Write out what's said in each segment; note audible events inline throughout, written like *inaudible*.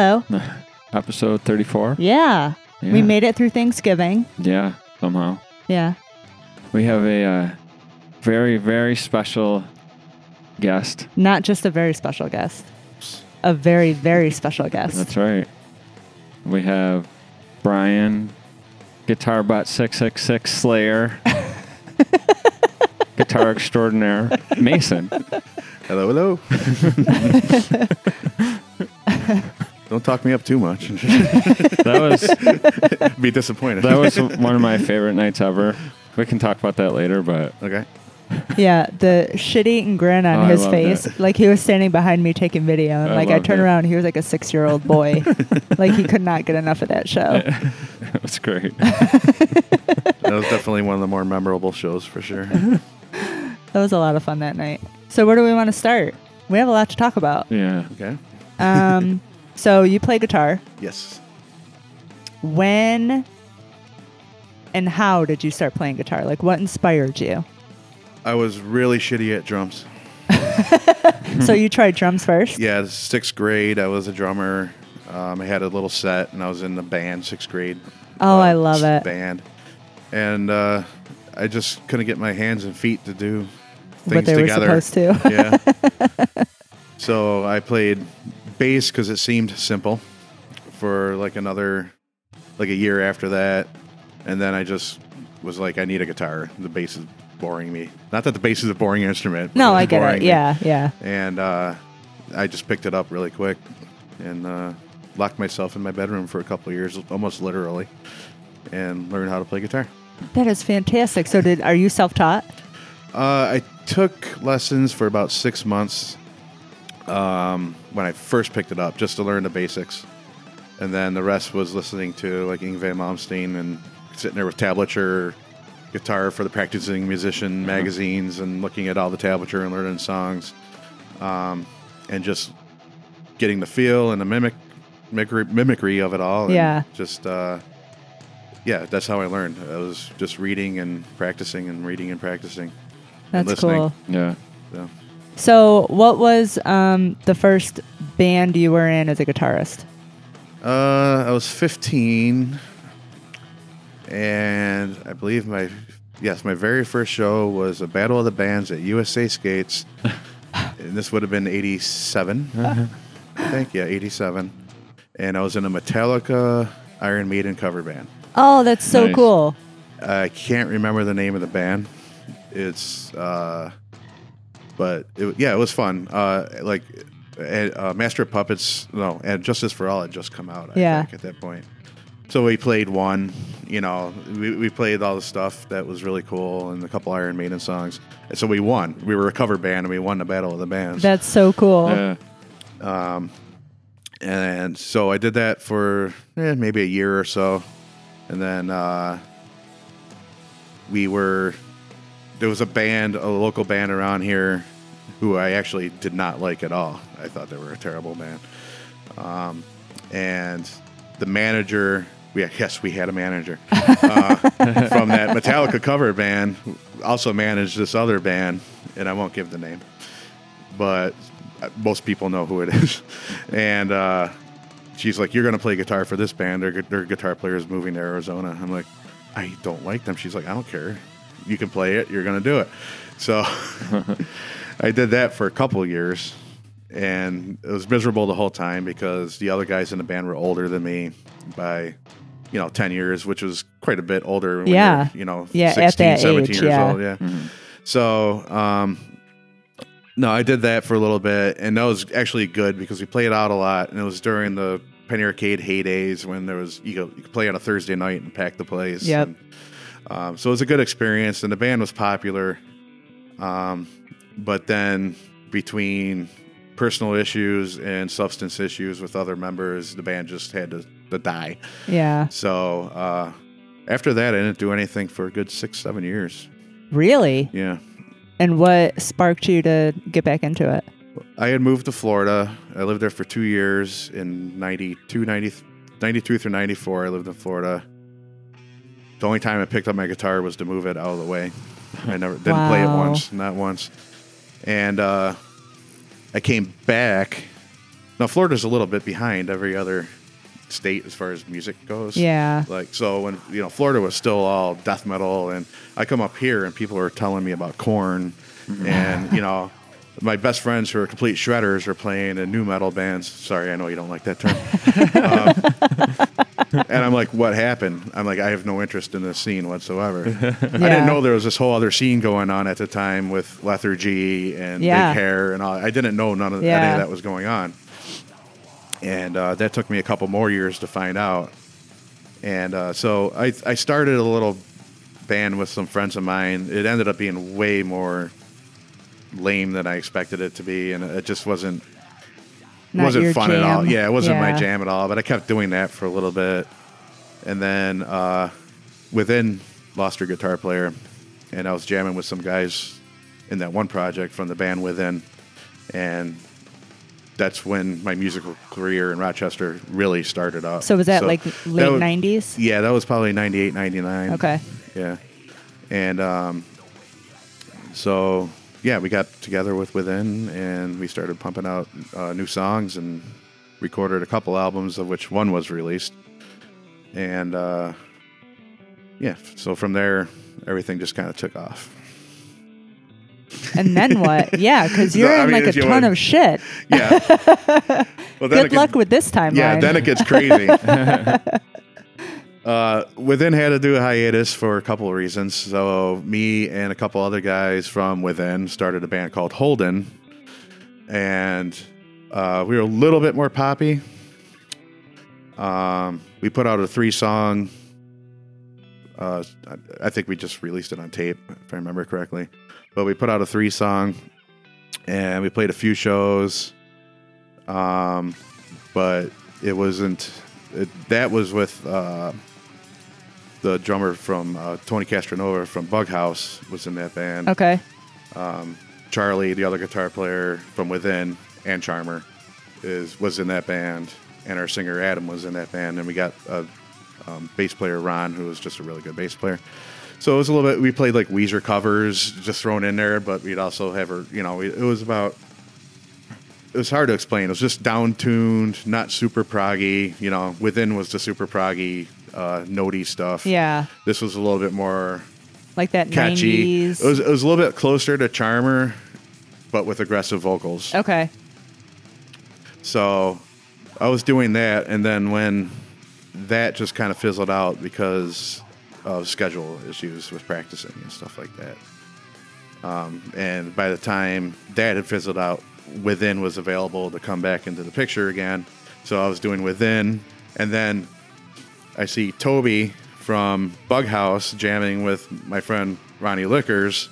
Hello. *laughs* Episode 34. Yeah. We made it through Thanksgiving. Yeah, somehow. Yeah. We have a uh, very, very special guest. Not just a very special guest, a very, very special guest. That's right. We have Brian, Guitarbot 666 Slayer, *laughs* Guitar Extraordinaire, Mason. Hello, hello. *laughs* Don't talk me up too much. *laughs* That was Be disappointed. that was one of my favorite nights ever. We can talk about that later, but okay. yeah. The shit eating grin on Oh, his face. that. Like he was standing behind me taking video. And I like I love turned that. around, he was like a six year old boy. *laughs* like he could not get enough of that show. *laughs* That was great. That was definitely one of the more memorable shows for sure. That was a lot of fun that night. So where do we want to start? We have a lot to talk about. Yeah. Okay. Um, so you play guitar. Yes. When and how did you start playing guitar? Like what inspired you? I was really shitty at drums. *laughs* so you tried drums first? Yeah, sixth grade, I was a drummer. Um, I had a little set, and I was in the band sixth grade. Oh, I uh, love it. Band, and uh, I just couldn't get my hands and feet to do things what they together. were supposed to. yeah. *laughs* so I played bass because it seemed simple for like another, like a year after that. And then I just was like, I need a guitar. The bass is boring me. Not that the bass is a boring instrument. but no, I get it. me. Yeah, yeah. And uh, I just picked it up really quick and uh, locked myself in my bedroom for a couple of years, almost literally, and learned how to play guitar. That is fantastic. So, did are you self-taught? Uh, I took lessons for about six months um, when I first picked it up, just to learn the basics, and then the rest was listening to like Yngwie Malmsteen and sitting there with tablature guitar for the practicing musician magazines and looking at all the tablature and learning songs, um, and just getting the feel and the mimic mimicry, mimicry of it all. and Yeah. just. Uh, yeah, that's how I learned. I was just reading and practicing and reading and practicing. and That's listening. cool. Yeah. So, So, what was um, the first band you were in as a guitarist? uh, I was 15, and I believe my yes, my very first show was a Battle of the Bands at USA Skates, *laughs* and this would have been '87, I think. Yeah, '87, and I was in a Metallica Iron Maiden cover band. Oh, that's so Nice. cool. I can't remember the name of the band. It's uh, but it, yeah, it was fun. Uh, like uh, uh, Master of Puppets, no, and Justice for All had just come out. I Yeah. think at that point. So we played one. You know, we, we played all the stuff that was really cool and a couple Iron Maiden songs. And so we won. We were a cover band and we won the Battle of the Bands. That's so cool. Yeah. Um, and so I did that for eh, maybe a year or so, and then uh, we were there was a band, a local band around here, who I actually did not like at all. I thought they were a terrible band, um, and the manager. We, yes, we had a manager uh, *laughs* from that Metallica cover band. Also managed this other band, and I won't give the name but most people know who it *laughs* is. And uh, she's like, "You're going to play guitar for this band. Their, their guitar player is moving to Arizona." I'm like, "I don't like them." She's like, "I don't care. You can play it. You're going to do it." So *laughs* I did that for a couple of years, and it was miserable the whole time because the other guys in the band were older than me by. You know, ten years, which was quite a bit older. When Yeah. you're, know, Yeah, at that 17 age, years yeah. old. Yeah. So, um, no, I did that for a little bit, and that was actually good because we played out a lot, and it was during the Penny Arcade heydays when there was you, go, you could play on a Thursday night and pack the place. Yep. And, um, so it was a good experience, and the band was popular. Um, but then between personal issues and substance issues with other members, the band just had to, to die. Yeah. So uh, after that, I didn't do anything for a good six, seven years. Really? Yeah. And what sparked you to get back into it? I had moved to Florida. I lived there for two years in 92, 90, 92 through 94. I lived in Florida. The only time I picked up my guitar was to move it out of the way. I never didn't play it once, not once. And uh, I came back. Now, Florida's a little bit behind every other state as far as music goes. Yeah. Like so when you know Florida was still all death metal and I come up here and people are telling me about Korn and you know *laughs* my best friends who are complete shredders are playing in nu metal bands. Sorry, I know you don't like that term. *laughs* um, *laughs* and I'm like, what happened? I'm like, I have no interest in this scene whatsoever. *laughs* I didn't know there was this whole other scene going on at the time with lethargy and Yeah. big hair and all. I didn't know none of any of that was going on and uh, that took me a couple more years to find out. And uh, so I, I started a little band with some friends of mine. It ended up being way more lame than I expected it to be, and it just wasn't Not wasn't fun at all. Yeah, it wasn't my jam at all. But I kept doing that for a little bit, and then uh, within lost your guitar player, and I was jamming with some guys in that one project from the band within, and that's when my musical career in Rochester really started up. So was that like that late was- 90s? Yeah, that was probably 98, 99. Okay. Yeah. And um, so, yeah, we got together with Within and we started pumping out uh, new songs and recorded a couple albums, of which one was released. And uh, yeah, so from there, everything just kind of took off. And then what? *laughs* Yeah, because you're I in mean, like a ton of shit. Yeah. *laughs* well, Good gets- luck with this timeline. Yeah, then it gets crazy. *laughs* uh, Within had to do a hiatus for a couple of reasons. So me and a couple other guys from Within started a band called Holden, and uh, we were a little bit more poppy. Um, we put out a three-song. Uh, I, think we just released it on tape, if I remember correctly. But we put out a three-song, and we played a few shows. Um, but it wasn't. It, that was with uh, the drummer from uh, Tony Castronova from Bughouse was in that band. okay. Charlie, the other guitar player from Within, and CHRMR is was in that band, and our singer Adam was in that band, and we got a um, bass player Ron, who was just a really good bass player. So it was a little bit. We played like Weezer covers, just thrown in there, but we'd also have her. You know, we, it was about. It was hard to explain. It was just down tuned, not super proggy. You know, Within was the super proggy, uh, notey stuff. Yeah, This was a little bit more like that catchy. 90s. It was, it was a little bit closer to CHRMR, but with aggressive vocals. okay. So I was doing that, and then when that just kind of fizzled out because of schedule issues with practicing and stuff like that. Um, and by the time that had fizzled out, Within was available to come back into the picture again. So I was doing Within, and then I see Toby from Bughouse jamming with my friend Ronnie Lickers,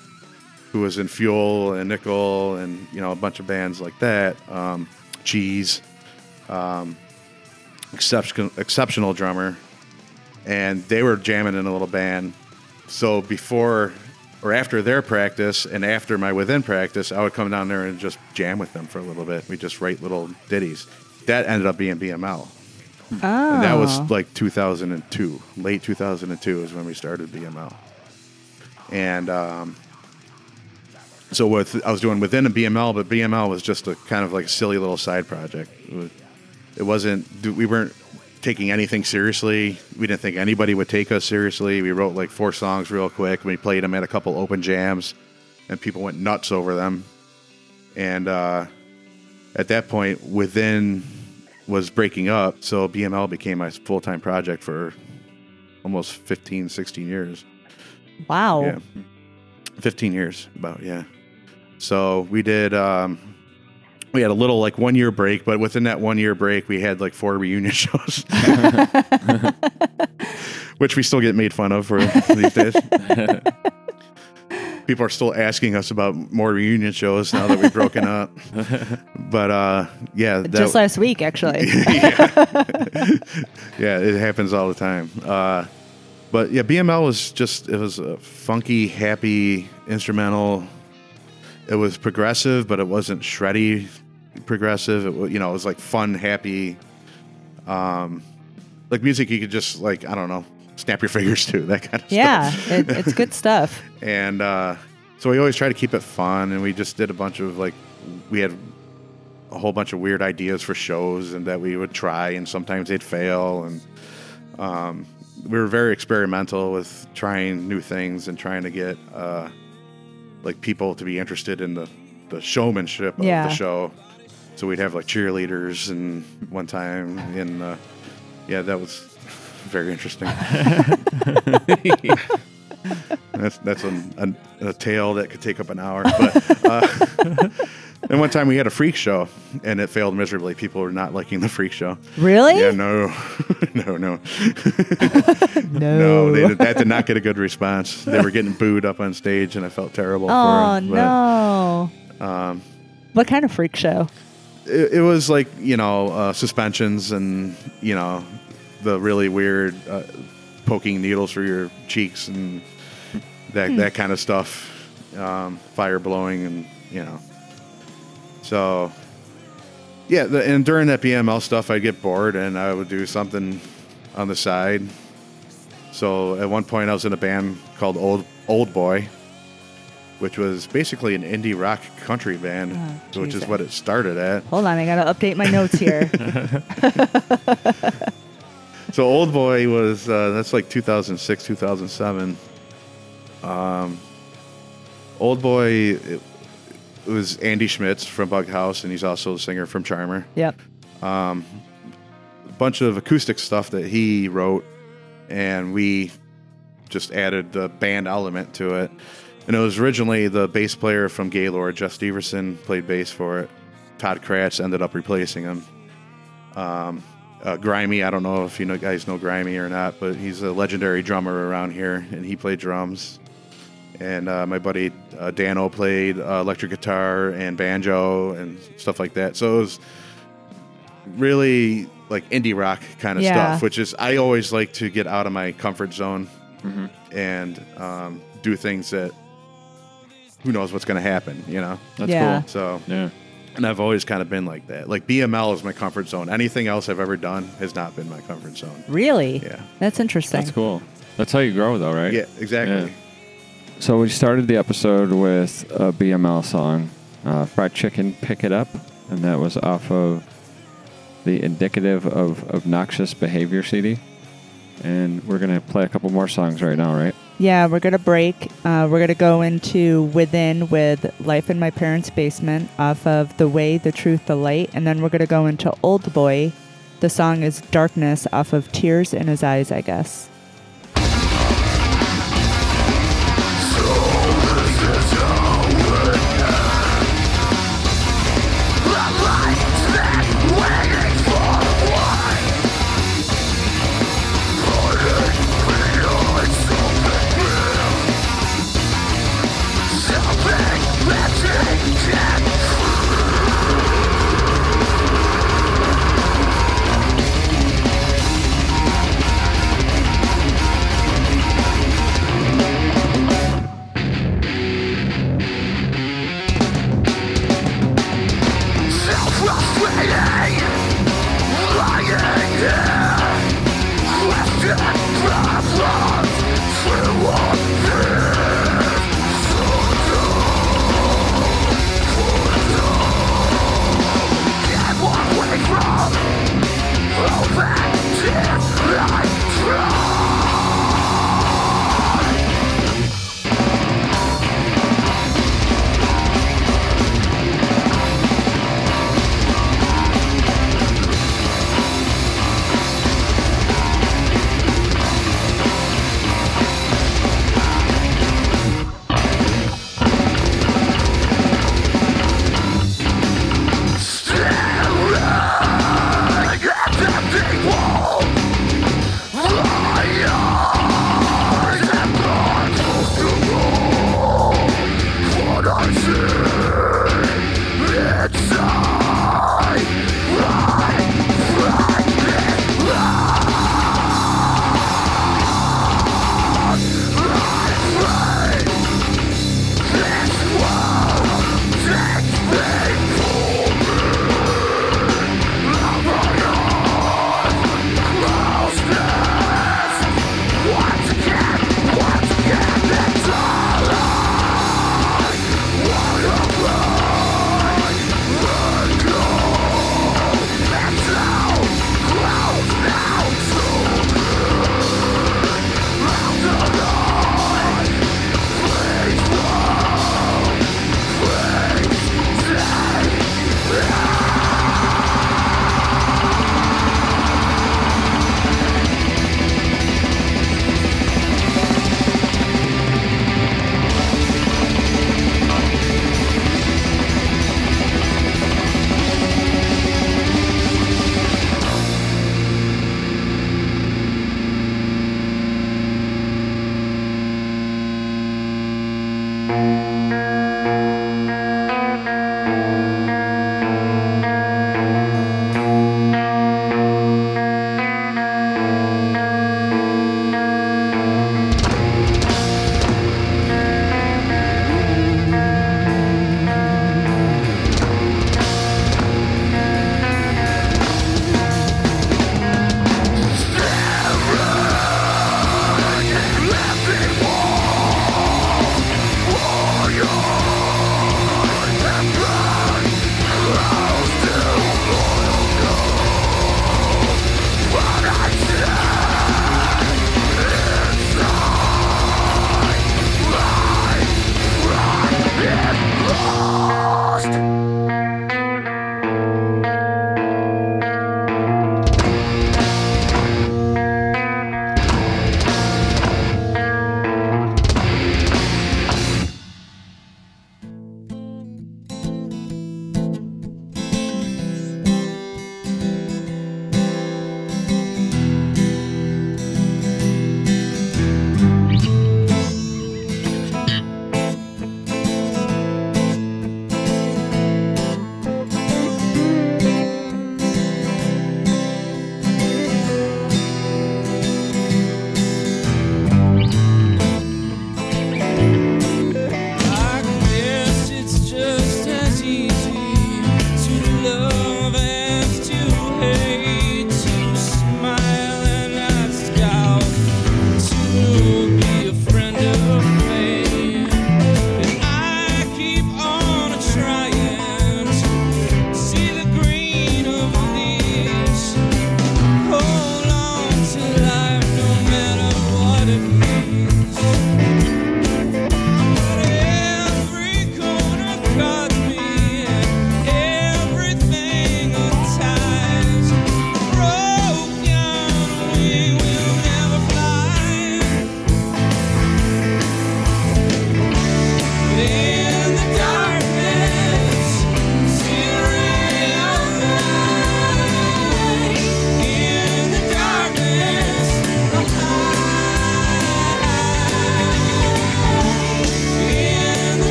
who was in Fuel and Nickel and you know a bunch of bands like that. Um, Cheese, um, exceptional exceptional drummer, and they were jamming in a little band. So before or after their practice and after my within practice, I would come down there and just jam with them for a little bit. We just write little ditties. That ended up being BML. Oh. And that was like 2002, late 2002 is when we started BML. And um, so with I was doing within a BML, but BML was just a kind of like a silly little side project. It, was, wasn't we weren't taking anything seriously. We didn't think anybody would take us seriously. We wrote like four songs real quick. We played them at a couple open jams, and people went nuts over them. And uh, at that point, within was breaking up, so BML became my full time project for almost 15, 16 years. wow. Yeah. 15 years, about, yeah. So we did, um, we had a little like one year break, but within that one year break, we had like four reunion *laughs* shows, *laughs* which we still get made fun of for these days. *laughs* People are still asking us about more reunion shows now that we've broken *laughs* up. But uh, yeah, that, Just last week, actually. *laughs* *laughs* yeah, it happens all the time. Uh, but yeah, BML was just it was a funky, happy instrumental. It was progressive, but it wasn't shreddy progressive. It was, you know, it was like fun, happy, um, like music you could just like I don't know, snap your fingers to that kind of yeah, stuff. it, it's good *laughs* stuff. and uh, so we always try to keep it fun. And we just did a bunch of like we had a whole bunch of weird ideas for shows and that we would try, and sometimes they'd fail. And um, we were very experimental with trying new things and trying to get uh, like people to be interested in the the showmanship of Yeah. the show. So we'd have like cheerleaders and one time in uh, yeah that was very interesting. *laughs* that's that's a, a, a tale that could take up an hour. But uh, *laughs* and one time we had a freak show and it failed miserably. People were not liking the freak show. Really? Yeah, no, *laughs* no, no, no. no. They, that did not get a good response. They were getting booed up on stage, and I felt terrible. oh for them. no. um, what kind of freak show? it, it was like you know uh, suspensions and you know the really weird uh, poking needles through your cheeks and that that kind of stuff um, fire blowing and you know. So yeah the, and during that bml stuff i'd get bored and i would do something on the side. So at one point i was in a band called old old boy which was basically an indie rock country band Oh, which is what it started at. Hold on, I gotta update my notes here. *laughs* *laughs* so Old Boy was uh, that's like 2006, 2007. Um, Old Boy it, it was Andy Schmitz from Bughouse, and he's also the singer from CHRMR. Yep. a bunch of acoustic stuff that he wrote, and we just added the band element to it. And it was originally the bass player from Gaylord, Jeff Steverson, played bass for it. Todd Kratz ended up replacing him. Um, uh, Grimy, I don't know if you know guys know Grimy or not, but he's a legendary drummer around here, and he played drums. And uh, my buddy uh, Dano played uh, electric guitar and banjo and stuff like that. So it was really like indie rock kind of Yeah. stuff, which is I always like to get out of my comfort zone and um, do things that who knows what's going to happen, you know. That's Yeah. cool. So Yeah. And I've always kind of been like that. Like BML is my comfort zone. Anything else I've ever done has not been my comfort zone. Really? Yeah. That's interesting. That's cool. That's how you grow, though, right? Yeah, exactly. Yeah. So we started the episode with a BML song, uh, "Fried Chicken, Pick It Up," and that was off of the Indicative of Obnoxious Behavior CD. And we're gonna play a couple more songs right now, right? Yeah, we're gonna break. Uh, we're gonna go into within with "Life in My Parents' Basement" off of "The Way, the Truth, the Light," and then we're gonna go into "Old Boy." The song is "Darkness" off of "Tears in His Eyes," I guess.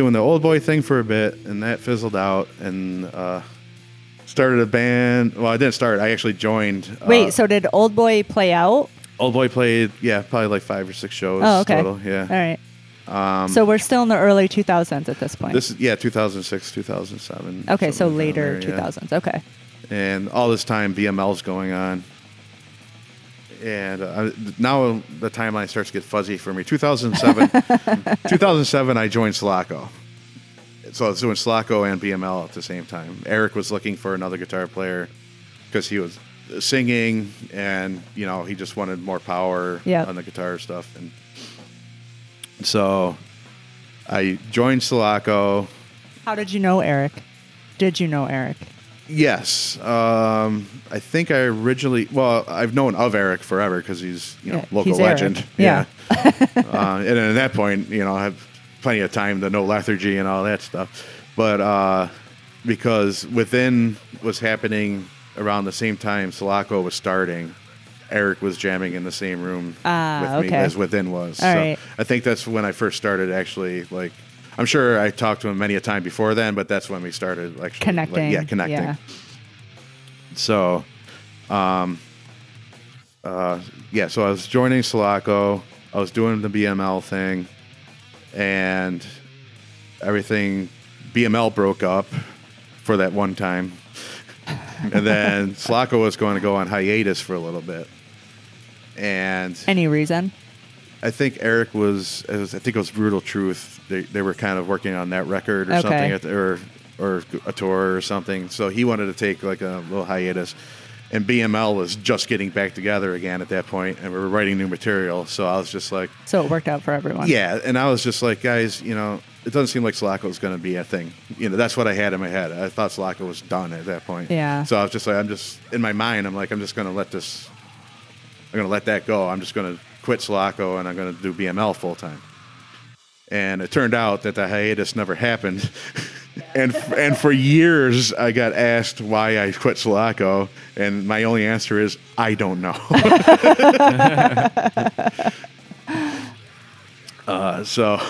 Doing the old boy thing for a bit, and that fizzled out, and uh, started a band. Well, I didn't start. I actually joined. Wait, uh, so did Old Boy play out? old boy played. Yeah, probably like five or six shows Oh, okay. total. Yeah. All right. so we're still in the early 2000s at this point. Um, This is yeah, 2006, 2007. okay, so later there, yeah. 2000s. Okay. and all this time BML's going on. And uh, now the timeline starts to get fuzzy for me. 2007, *laughs* 2007, I joined Sulaco. So I was doing Sulaco and BML at the same time. Eric was looking for another guitar player because he was singing and you know he just wanted more power Yep. on the guitar stuff. And so I joined Sulaco. How did you know Eric? Did you know Eric? Yes, um, I think I originally. Well, I've known of Eric forever because he's you know Yeah, local he's Eric. legend. Yeah. *laughs* uh, and at that point, you know, I have plenty of time to know lethargy and all that stuff. But uh, because within was happening around the same time, Sulaco was starting. Eric was jamming in the same room Ah, with me as within was. All so right. I think that's when I first started actually like. I'm sure I talked to him many a time before then, but that's when we started actually like, Connecting. yeah, connecting. Yeah. So, um, uh, yeah, so I was joining Sulaco. I was doing the BML thing, and everything BML broke up for that one time, *laughs* and then Sulaco was going to go on hiatus for a little bit, and Any reason? I think Eric was, was I think it was Brutal Truth. They, they were kind of working on that record or Okay. something, or or a tour or something. So he wanted to take like a little hiatus, and BML was just getting back together again at that point, and we were writing new material. So I was just like, So it worked out for everyone. yeah, and I was just like, guys, you know, it doesn't seem like Sulaco is going to be a thing. You know, that's what I had in my head. I thought Sulaco was done at that point. Yeah. So I was just like, I'm just in my mind. I'm like, I'm just going to let this. I'm going to let that go. I'm just going to quit Sulaco and I'm going to do BML full time. And it turned out that the hiatus never happened. and and for years I got asked why I quit Sulaco, and my only answer is I don't know. *laughs* uh, so,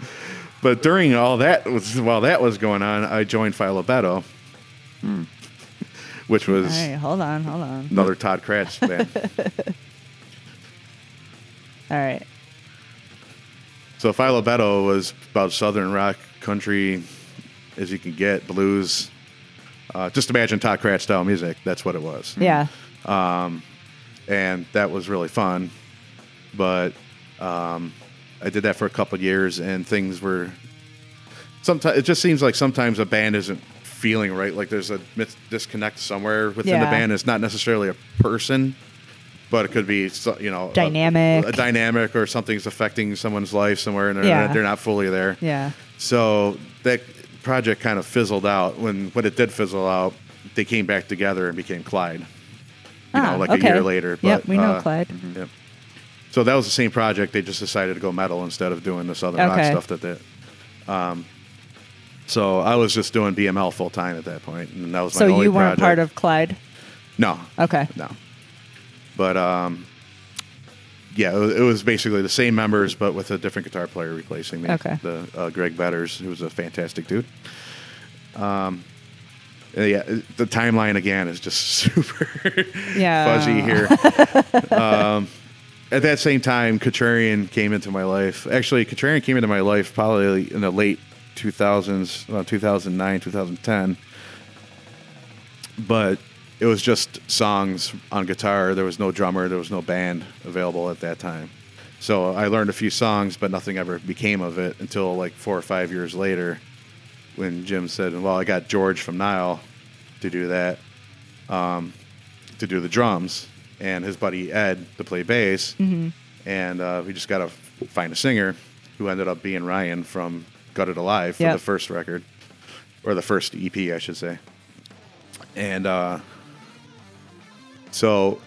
*laughs* but during all that was while that was going on, I joined Philo Beddoe, which was All right, hold on, hold on. another Todd Kratz band. *laughs* All right. So Philo Beddoe was about southern rock country as you can get, blues. Uh, just imagine Todd Kratz style music. That's what it was. Yeah. Um, And that was really fun. But um, I did that for a couple of years and things were sometimes it just seems like sometimes a band isn't feeling right. Like there's a disconnect somewhere within the Yeah. band. It's not necessarily a person, but it could be you know a- Dynamic. a, dynamic or something's affecting someone's life somewhere and they're, Yeah. they're not fully there. Yeah. So that project kind of fizzled out. When when it did fizzle out, they came back together and became Clyde. You Ah, know, like okay. a year later. But, Yep, we know uh, Clyde. Yep. So that was the same project. They just decided to go metal instead of doing the southern rock stuff that they. Um, so I was just doing BML full time at that point, and that was my So only you weren't project. part of Clyde? No. Okay. No. But um, yeah, it was, basically the same members, but with a different guitar player replacing me. Okay. The uh, Greg Betters, who was a fantastic dude. Um, uh, yeah, the timeline again is just *laughs* super Yeah. fuzzy here. *laughs* um, at that same time, Contrarian came into my life. Actually, Contrarian came into my life probably in the late 2000s, uh, 2009, 2010 but it was just songs on guitar. There was no drummer, there was no band available at that time. So I learned a few songs, but nothing ever became of it until like four or five years later when Jim said, Well, I got George from Nile to do that, um, to do the drums, and his buddy Ed to play bass. And uh, we just got to find a singer who ended up being Ryan from Gutted Alive for Yep. the first record, or the first EP, I should say and uh, so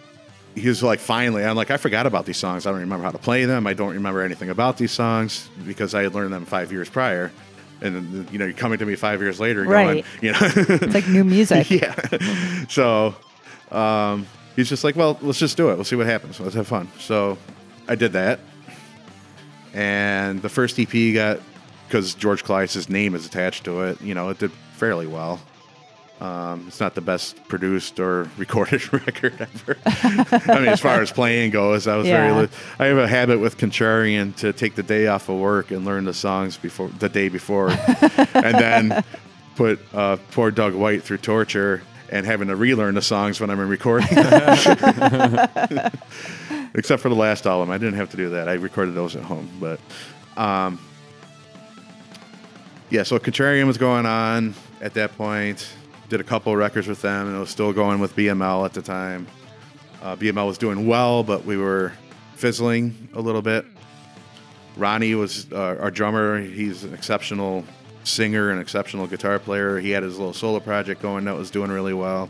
he was like, finally, I'm like, I forgot about these songs. I don't remember how to play them. I don't remember anything about these songs because I had learned them five years prior. And you know, you're coming to me five years later, Right. going, you know, *laughs* It's like new music. *laughs* yeah. So um, he's just like, well, let's just do it. We'll see what happens. Let's have fun. So I did that, and the first EP got because George Kollias's name is attached to it, you know, it did fairly well. Um, it's not the best produced or *laughs* recorded record ever. I mean, as far as playing goes, I was Yeah. very. Li- I have a habit with Contrarian to take the day off of work and learn the songs before the day before, *laughs* and then put uh, poor Doug White through torture and having to relearn the songs when I'm in recording. *laughs* Except for the last album, I didn't have to do that. I recorded those at home, but um, yeah. So Contrarian was going on at that point. Did a couple of records with them, and it was still going with BML at the time. Uh, BML was doing well, but we were fizzling a little bit. Ronnie was uh, our drummer. He's an exceptional singer, an exceptional guitar player. He had his little solo project going that was doing really well.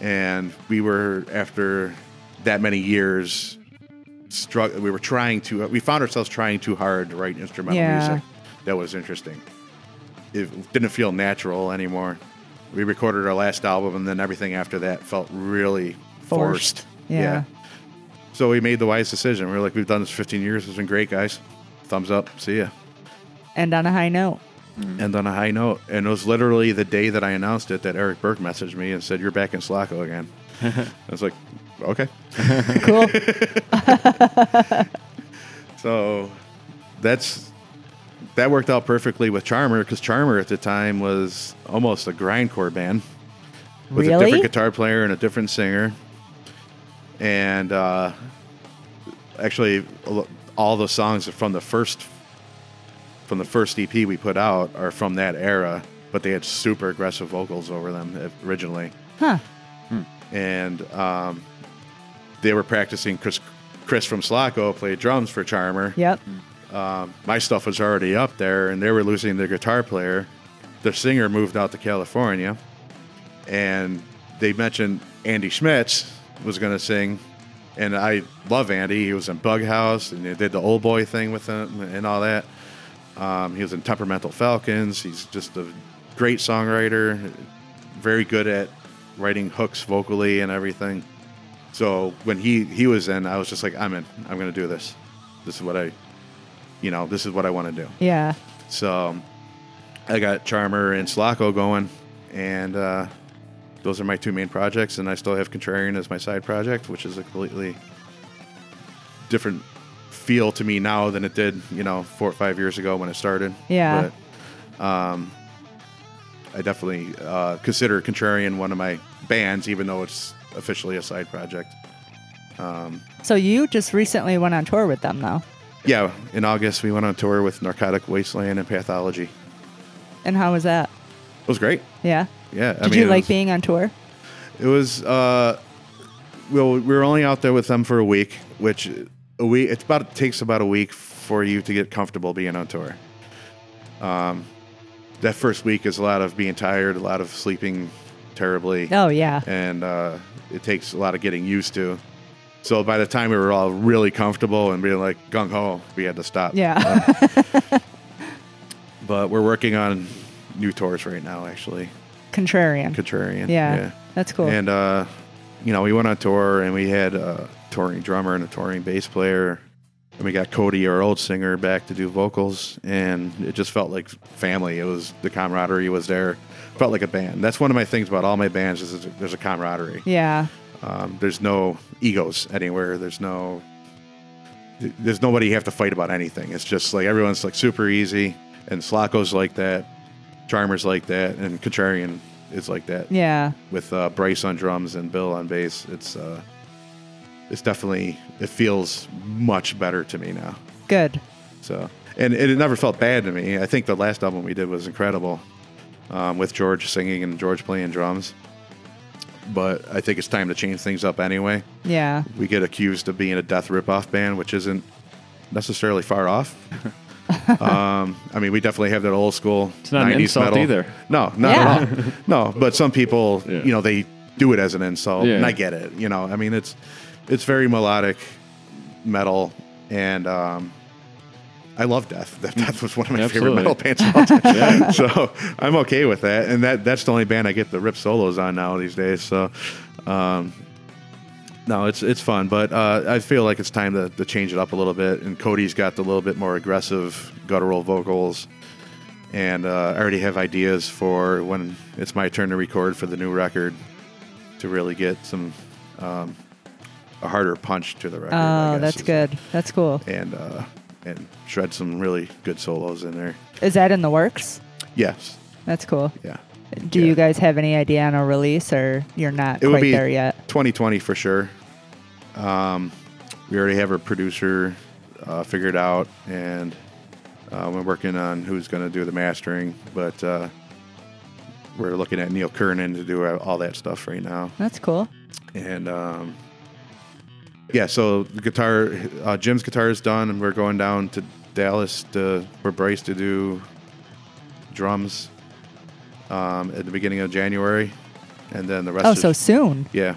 And we were, after that many years, strugg- we were trying to, we found ourselves trying too hard to write instrumental Yeah. music. That was interesting. It didn't feel natural anymore. We recorded our last album, and then everything after that felt really forced. Forced. Yeah. So we made the wise decision. We were like, we've done this 15 years. It's been great, guys. Thumbs up. See ya. And on a high note. Mm-hmm. And on a high note. And it was literally the day that I announced it that Erik Burke messaged me and said, You're back in Sulaco again. *laughs* I was like, Okay. Cool. *laughs* So that's that worked out perfectly with CHRMR because CHRMR at the time was almost a grindcore band with a different guitar player and a different singer. And uh, actually, all the songs from the first from the first EP we put out are from that era, but they had super aggressive vocals over them originally huh. and um, they were practicing. Chris, Chris from Sulaco played drums for CHRMR. Yep. Um, my stuff was already up there, and they were losing their guitar player. The singer moved out to California, and they mentioned Andy Schmitz was going to sing. And I love Andy. He was in Bughouse, and they did the old boy thing with him and all that. Um, he was in Temperamental Falcons. He's just a great songwriter, very good at writing hooks vocally and everything. So when he he was in, I was just like, I'm in. I'm going to do this. This is what I, you know, this is what I want to do. Yeah. So I got CHRMR and Sulaco going, and uh, those are my two main projects. And I still have Contrarian as my side project, which is a completely different feel to me now than it did, you know, four or five years ago when it started. Yeah. But um, I definitely uh, consider Contrarian one of my bands, even though it's officially a side project. So you just recently went on tour with them, though. Yeah, in August we went on tour with Narcotic Wasteland and Pathology. And how was that? It was great. Yeah. Yeah, I Did mean, you like was- being on tour? It was uh, well, we were only out there with them for a week, which a week it's about it takes about a week for you to get comfortable being on tour. Um, that first week is a lot of being tired, a lot of sleeping terribly, Oh yeah. and uh, it takes a lot of getting used to. So by the time we were all really comfortable and being like gung ho, we had to stop. Yeah. *laughs* But we're working on new tours right now, actually. Contrarian. Contrarian. yeah. That's cool. And uh, you know, we went on tour and we had a touring drummer and a touring bass player. And we got Cody, our old singer, back to do vocals, and it just felt like family. It was the camaraderie was there. Felt like a band. That's one of my things about all my bands is there's a camaraderie. yeah. Um, there's no egos anywhere. There's no. There's nobody you have to fight about anything. It's just like everyone's like super easy, and Sulaco's like that, CHRMR's like that, and Contrarian is like that Yeah. with uh, Bryce on drums and Bill on bass. It's uh, it's definitely it feels much better to me now. Good. So and it, never felt bad to me. I think the last album we did was incredible, um, with George singing and George playing drums. But I think it's time to change things up anyway. Yeah. We get accused of being a death ripoff band, which isn't necessarily far off. *laughs* um, I mean, we definitely have that old school. It's not an 90s insult metal. either. No, not Yeah. at all. No, but some people, Yeah. you know, they do it as an insult, Yeah. and I get it. You know, I mean, it's it's very melodic metal, and um, I love death. Death was one of my favorite metal bands of all *laughs* time. So I'm okay with that, and that that's the only band I get the rip solos on now these days. So. Um, no, it's it's fun, but uh, I feel like it's time to, to change it up a little bit. And Cody's got the little bit more aggressive guttural vocals, and uh, I already have ideas for when it's my turn to record for the new record to really get some um, a harder punch to the record. Oh, guess that's good. That's cool. And uh, and shred some really good solos in there. Is that in the works? Yes, That's cool. yeah. Do Yeah. you guys have any idea on a release, or you're not It would quite be there yet? 2020 for sure. Um, we already have our producer uh, figured out, and uh, we're working on who's going to do the mastering. But uh, we're looking at Neil Kernon to do all that stuff right now. That's cool. And um, yeah, so the guitar, uh, Jim's guitar is done, and we're going down to Dallas to, for Bryce to do drums um, at the beginning of January, and then the rest. Oh, is- so soon. yeah,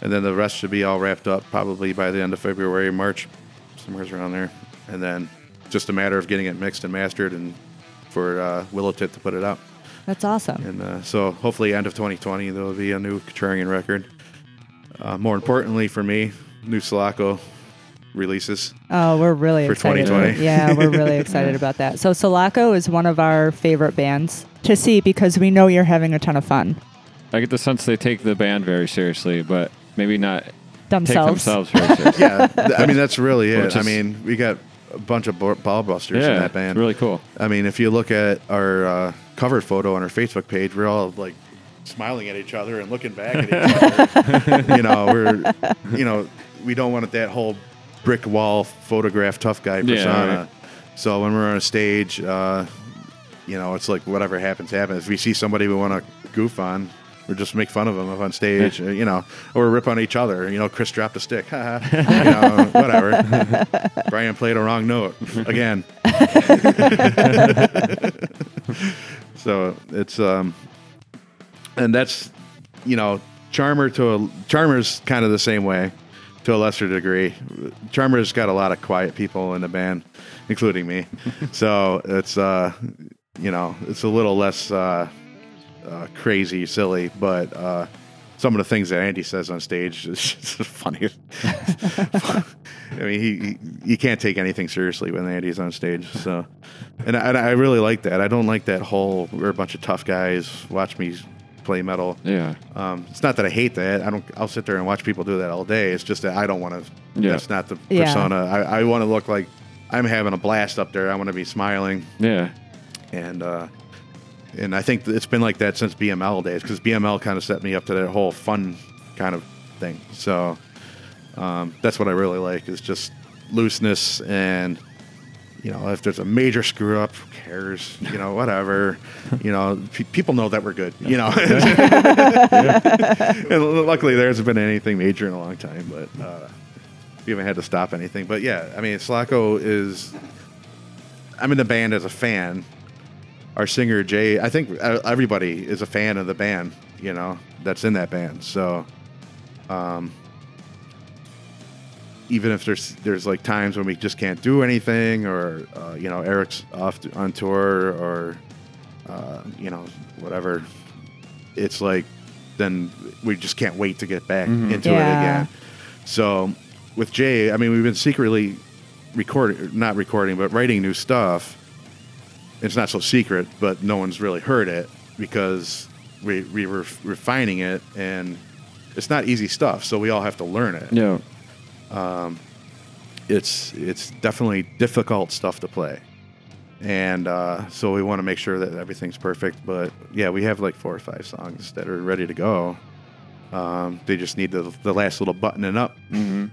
and then the rest should be all wrapped up probably by the end of February, March, somewhere around there, and then just a matter of getting it mixed and mastered, and for uh, Willowtip to put it out. That's awesome. And uh, so hopefully, end of 2020, there will be a new Contrarian record. Uh, more importantly for me, new Sulaco releases. Oh, we're really excited. For excited. 2020. Yeah, we're really *laughs* excited about that. So Sulaco is one of our favorite bands to see because we know you're having a ton of fun I get the sense they take the band very seriously, but maybe not take themselves. themselves very *laughs* seriously. Yeah, th- I mean that's really it. I mean, we got a bunch of bo- ball busters yeah, in that it's band. really cool. I mean, if you look at our uh, cover photo on our Facebook page, we're all like smiling at each other and looking back at each other. *laughs* you know, we're, you know, we don't want that whole brick wall photograph tough guy Yeah, persona. right. So when we're on a stage, uh, you know, it's like whatever happens, happens. If we see somebody we want to goof on, or just make fun of them up on stage, uh, you know, or rip on each other. You know, Chris dropped a stick, *laughs* you know, whatever. *laughs* Brian played a wrong note again. *laughs* So it's um, and that's you know, CHRMR to a CHRMR's kind of the same way, to a lesser degree. CHRMR's got a lot of quiet people in the band, including me. *laughs* so it's uh, you know, it's a little less uh, uh, crazy, silly, but uh, some of the things that Andy says on stage is *laughs* just funny. *laughs* I mean, he, he you can't take anything seriously when Andy's on stage. So, and I, and I really like that. I don't like that whole we're a bunch of tough guys. Watch me play metal. Yeah. Um, it's not that I hate that. I don't. I'll sit there and watch people do that all day. It's just that I don't want to. Yeah. That's not the Yeah. persona. I, I want to look like I'm having a blast up there. I want to be smiling Yeah. and uh, and I think that it's been like that since BML days because BML kind of set me up to that whole fun kind of thing. So um, that's what I really like is just looseness and you know if there's a major screw up, who cares? You know whatever. You know pe- people know that we're good. You know. *laughs* and luckily there hasn't been anything major in a long time, but. Uh, we haven't had to stop anything, but yeah, I mean, Sulaco is. I'm in the band as a fan, our singer Jay, I think everybody is a fan of the band, you know, that's in that band. So, um, even if there's there's like times when we just can't do anything, or uh, you know, Erik's off to, on tour, or uh, you know, whatever, it's like then we just can't wait to get back into it again. So, with Jay, I mean, we've been secretly recording, not recording, but writing new stuff it's not so secret, but no one's really heard it because we, we were refining it and it's not easy stuff. So we all have to learn it. Yeah. It's, it's definitely difficult stuff to play. And uh, so we want to make sure that everything's perfect. But yeah, we have like four or five songs that are ready to go. Um, they just need the, the last little buttoning up, hmm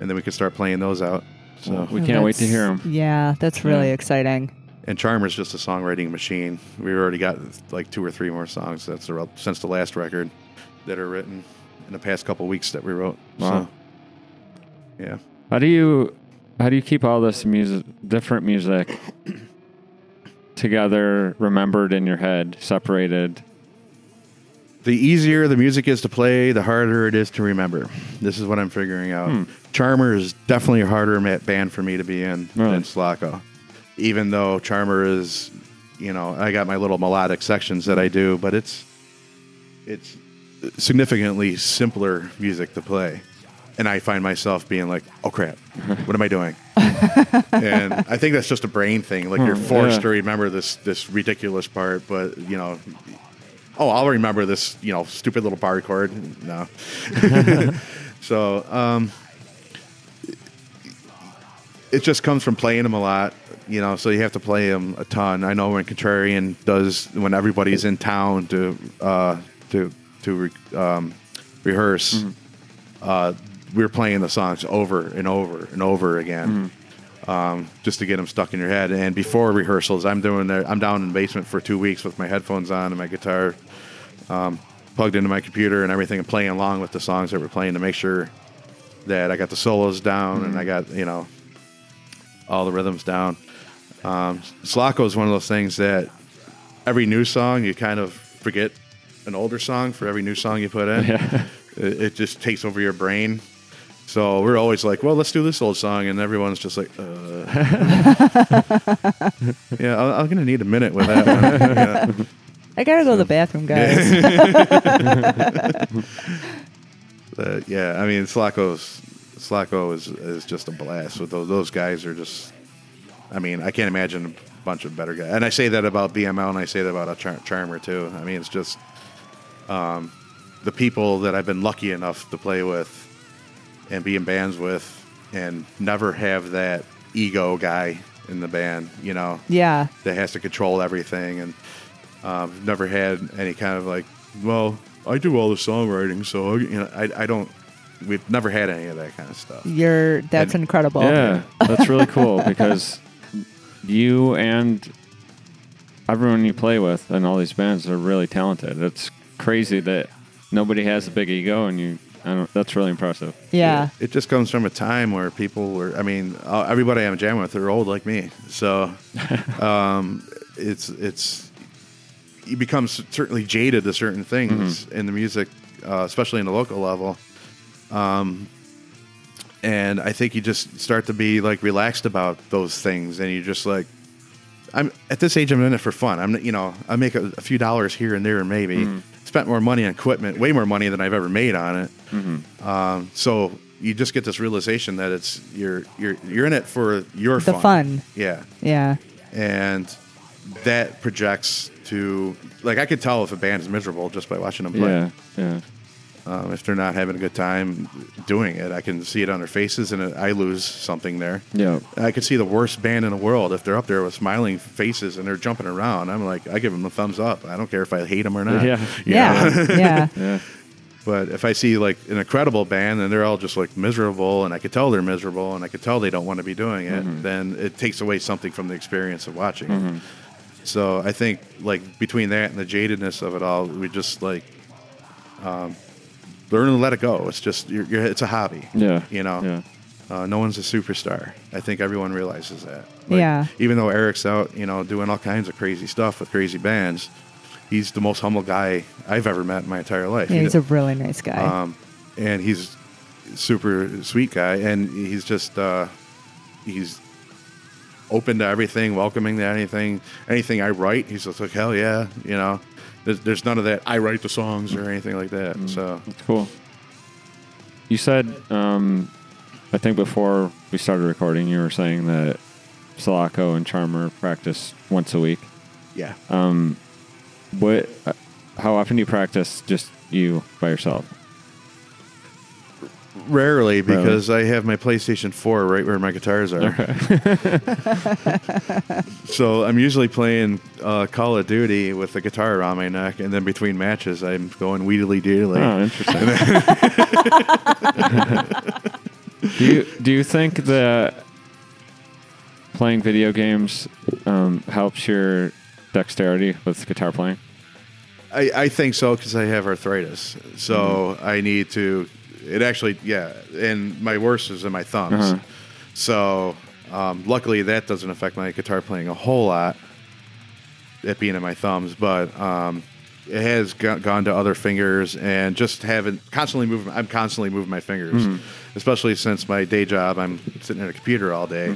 and then we can start playing those out. So Well, we can't wait to hear them. Yeah, that's really Yeah. exciting. And CHRMR's just a songwriting machine. We've already got like two or three more songs that's the, since the last record that are written in the past couple weeks that we wrote. Wow. So, yeah. How do you how do you keep all this music, different music, together, remembered in your head, separated? The easier the music is to play, the harder it is to remember. This is what I'm figuring out. Hmm. CHRMR is definitely a harder band for me to be in Really? than Sulaco. Even though CHRMR is, you know, I got my little melodic sections that I do, but it's it's significantly simpler music to play. And I find myself being like, "Oh crap, *laughs* what am I doing?" and I think that's just a brain thing. Like you're Hmm, forced yeah. to remember this this ridiculous part, but you know, oh, I'll remember this, you know, stupid little bar chord. No. *laughs* *laughs* so um, it just comes from playing them a lot, you know. So you have to play them a ton. I know when Contrarian does when everybody's in town to uh, to to re- um, rehearse. Uh, we're playing the songs over and over and over again, um, just to get them stuck in your head. And before rehearsals, I'm doing there. I'm down in the basement for two weeks with my headphones on and my guitar um, plugged into my computer and everything, and playing along with the songs that we're playing to make sure that I got the solos down and I got you know all the rhythms down. Um, Sulaco is one of those things that every new song you kind of forget an older song for every new song you put in. *laughs* Yeah. It, it just takes over your brain. So we're always like, well, let's do this old song, and everyone's just like, uh. *laughs* yeah, I- I'm gonna need a minute with that one. *laughs* Yeah. I gotta go to the bathroom, guys. *laughs* But, yeah, I mean, Sulaco's Sulaco is is just a blast. With those those guys are just, I mean, I can't imagine a bunch of better guys. And I say that about BML, and I say that about a char- CHRMR too. I mean, it's just um, the people that I've been lucky enough to play with and be in bands with, and never have that ego guy in the band. You know, yeah. that has to control everything and um, never had any kind of like well i do all the songwriting so you know i, I don't we've never had any of that kind of stuff You're that's And- incredible. Yeah, *laughs* that's really cool because you and everyone you play with and all these bands are really talented. It's crazy that nobody has a big ego, and you. I don't. That's really impressive. Yeah. it just comes from a time where people were i mean uh, everybody i'm jamming with, they're old like me so *laughs* um, it's it's you become certainly jaded to certain things in the music uh, especially in the local level um, and i think you just start to be like relaxed about those things and you just like i'm at this age i'm in it for fun i'm you know i make a, a few dollars here and there and maybe spent more money on equipment way more money than i've ever made on it um, so you just get this realization that it's you're you're you're in it for your The fun. fun. Yeah, Yeah. and that projects to like I could tell if a band is miserable just by watching them play. Yeah, yeah, Um, if they're not having a good time doing it, I can see it on their faces, and it, I lose something there. yeah. I could see the worst band in the world if they're up there with smiling faces and they're jumping around. I'm like, I give them a thumbs up. I don't care if I hate them or not. Yeah. Yeah. yeah. *laughs* Yeah, But if I see like an incredible band and they're all just like miserable, and I could tell they're miserable, and I could tell they don't want to be doing it, then it takes away something from the experience of watching it. So I think like between that and the jadedness of it all, we just like um, learn to let it go. It's just you're, you're, it's a hobby. yeah. You know, Yeah. uh, no one's a superstar. I think everyone realizes that. Yeah. Even though Erik's out, you know, doing all kinds of crazy stuff with crazy bands, he's the most humble guy I've ever met in my entire life. Yeah, He he's a really nice guy. um, and he's super sweet guy, and he's just uh, he's open to everything, welcoming to anything, anything I write. He's just like hell yeah, you know. There's, there's none of that. I write the songs or anything like that. So That's cool. You said, um, I think before we started recording, you were saying that Sulaco and CHRMR practice once a week. yeah, Um, What? Uh, how often do you practice just you by yourself? Rarely because I have my PlayStation 4 right where my guitars are. *laughs* so I'm usually playing uh, Call of Duty with the guitar around my neck, and then between matches, I'm going wheedly deedly. Oh, interesting. *laughs* do you do you think that playing video games um, helps your dexterity with guitar playing? I, I think so because I have arthritis. So I need to. It actually, yeah. And my worst is in my thumbs. Uh-huh. So um, luckily that doesn't affect my guitar playing a whole lot. It being in my thumbs, but um, it has go- gone to other fingers and just having constantly moving. I'm constantly moving my fingers, especially since my day job. I'm sitting at a computer all day.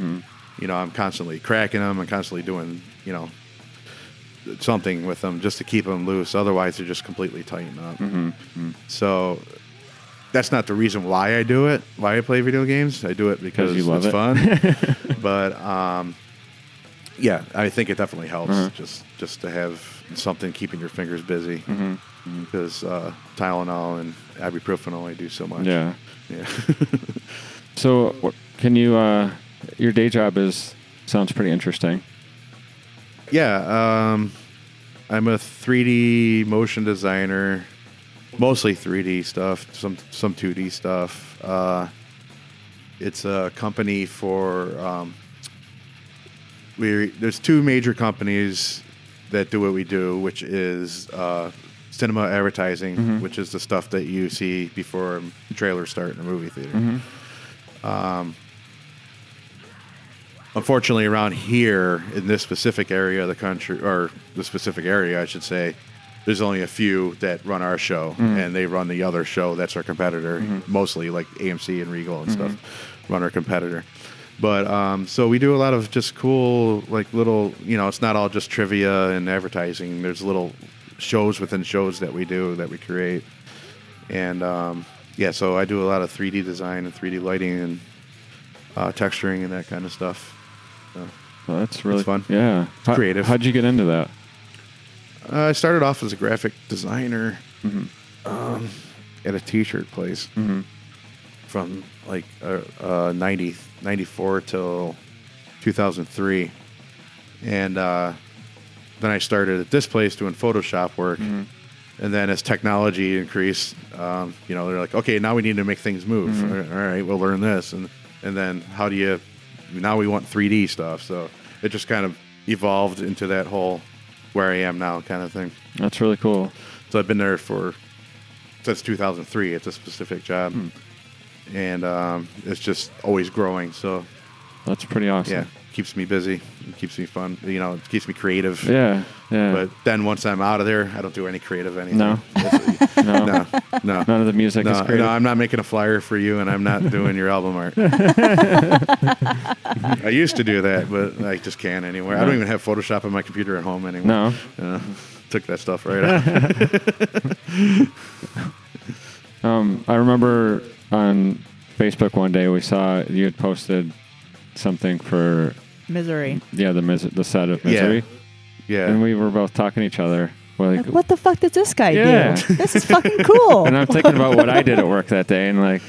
You know, I'm constantly cracking them. I'm constantly doing. You know, something with them just to keep them loose. Otherwise, they're just completely tighten up. So that's not the reason why I do it. Why I play video games? I do it because you love it's it. fun. *laughs* but um, yeah, I think it definitely helps Uh-huh. just just to have something keeping your fingers busy. Mm-hmm. Because uh, Tylenol and ibuprofen only do so much. Yeah. Yeah. *laughs* So, can you? Uh, your day job is sounds pretty interesting. Yeah, um, I'm a 3D motion designer, mostly 3D stuff, some some 2D stuff. Uh, it's a company for um, we. There's two major companies that do what we do, which is uh, cinema advertising, which is the stuff that you see before trailers start in a movie theater. Um, unfortunately around here in this specific area of the country or the specific area i should say there's only a few that run our show and they run the other show that's our competitor mostly like amc and regal and stuff run our competitor. But um, so we do a lot of just cool like little you know it's not all just trivia and advertising. There's little shows within shows that we do that we create. And um, yeah so i do a lot of 3d design and 3d lighting and uh, texturing and that kind of stuff. Well, that's really fun. Yeah, How- creative. How'd you get into that? Uh, I started off as a graphic designer um, at a t-shirt place from like uh, uh, 90, 94 till 2003. And uh, then I started at this place doing Photoshop work. And then as technology increased, um, you know, they're like, okay, now we need to make things move. All right, we'll learn this. And, and then how do you, now we want 3D stuff. So it just kind of evolved into that whole where I am now kind of thing. That's really cool. So I've been there for since 2003 at this specific job, and um, it's just always growing. So That's pretty awesome. yeah, keeps me busy, it keeps me fun. You know, it keeps me creative. Yeah. Yeah. But then once I'm out of there, I don't do any creative anything. No. *laughs* No, no, no. None of the music No, is no. I'm not making a flyer for you, and I'm not doing your album art. *laughs* I used to do that, but I just can't anymore. I don't even have Photoshop on my computer at home anymore. no. Uh, took that stuff right *laughs* out. Um, I remember on Facebook one day we saw you had posted something for Misery. yeah the mis- the set of Yeah. misery, yeah. and we were both talking to each other. We're like, Like, what the fuck did this guy Yeah. do? This is fucking cool. *laughs* and I'm thinking about what I did at work that day, and like,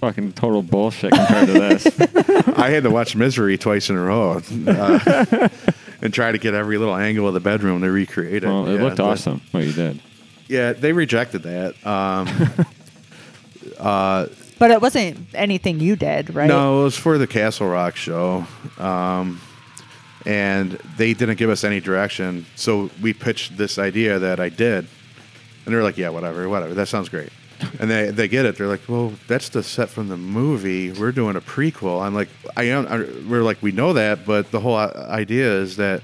fucking total bullshit compared to this. *laughs* I had to watch Misery twice in a row uh, *laughs* and try to get every little angle of the bedroom to recreate it. Well, it Yeah, looked but- awesome what you did. Yeah, they rejected that. Um, uh, but it wasn't anything you did, right? No, it was for the Castle Rock show. Um, and they didn't give us any direction. So we pitched this idea that I did. And they're like, yeah, whatever, whatever. That sounds great. And they, they get it. They're like, well, that's the set from the movie. We're doing a prequel. I'm like, I am. I, we're like, we know that, but the whole uh, idea is that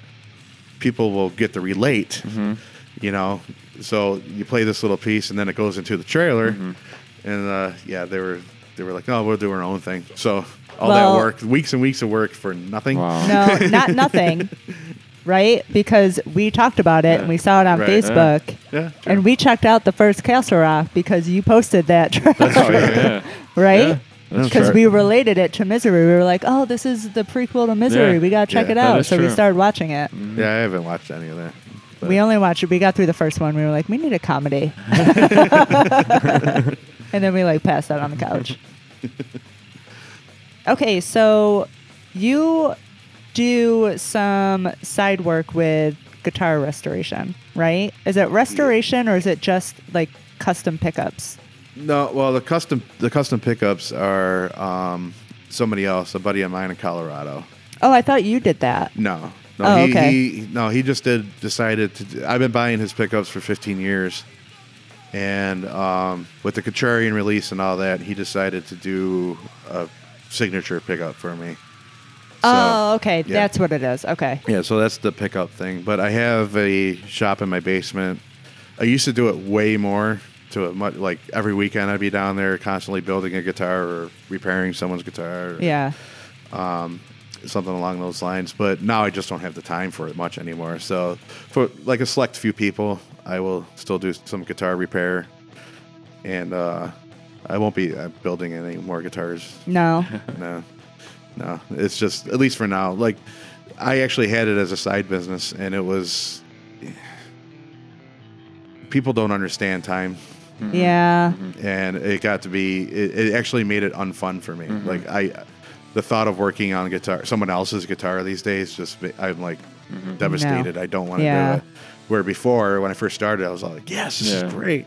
people will get to relate. Mm-hmm. You know, so you play this little piece, and then it goes into the trailer. Mm-hmm. And uh, yeah, they were they were like, oh, we'll do our own thing. So all Well- that work, weeks and weeks of work for nothing. Wow. No, not *laughs* nothing. Right? Because we talked about it and we saw it on Right. Facebook. Yeah, true. And we checked out the first Castle Rock because you posted that trailer, Oh, yeah. *laughs* yeah. right? That's Because we related it to Misery. We were like, oh, this is the prequel to Misery. Yeah. We got to check Yeah, it out. is So we started watching it. Yeah, I haven't watched any of that. But- We only watched it. We got through the first one. We were like, we need a comedy. *laughs* and then we like passed out on the couch. *laughs* okay, so you do some side work with guitar restoration, right? Is it restoration or is it just like custom pickups? No, well, the custom the custom pickups are um, somebody else, a buddy of mine in Colorado. Oh, I thought you did that. No, no, Oh, he, okay. he no, he just did decided to. I've been buying his pickups for 15 years, and um, with the Contrarian release and all that, he decided to do a signature pickup for me. So- oh, okay. yeah. That's what it is. Okay. Yeah, so that's the pickup thing. But I have a shop in my basement. I used to do it way more. To it, much, like every weekend, I'd be down there constantly building a guitar or repairing someone's guitar. or Yeah. something along those lines. But now I just don't have the time for it much anymore. So for like a select few people, I will still do some guitar repair, and uh, I won't be uh, building any more guitars. *laughs* No. no, no. It's just at least for now. Like I actually had it as a side business, and it was people don't understand time, Yeah. and it got to be. It, it actually made it unfun for me. Like I, the thought of working on guitar, someone else's guitar these days, just I'm like devastated. I don't want to Yeah. do it. Where before, when I first started, I was all like, "Yes, this Yeah. is great."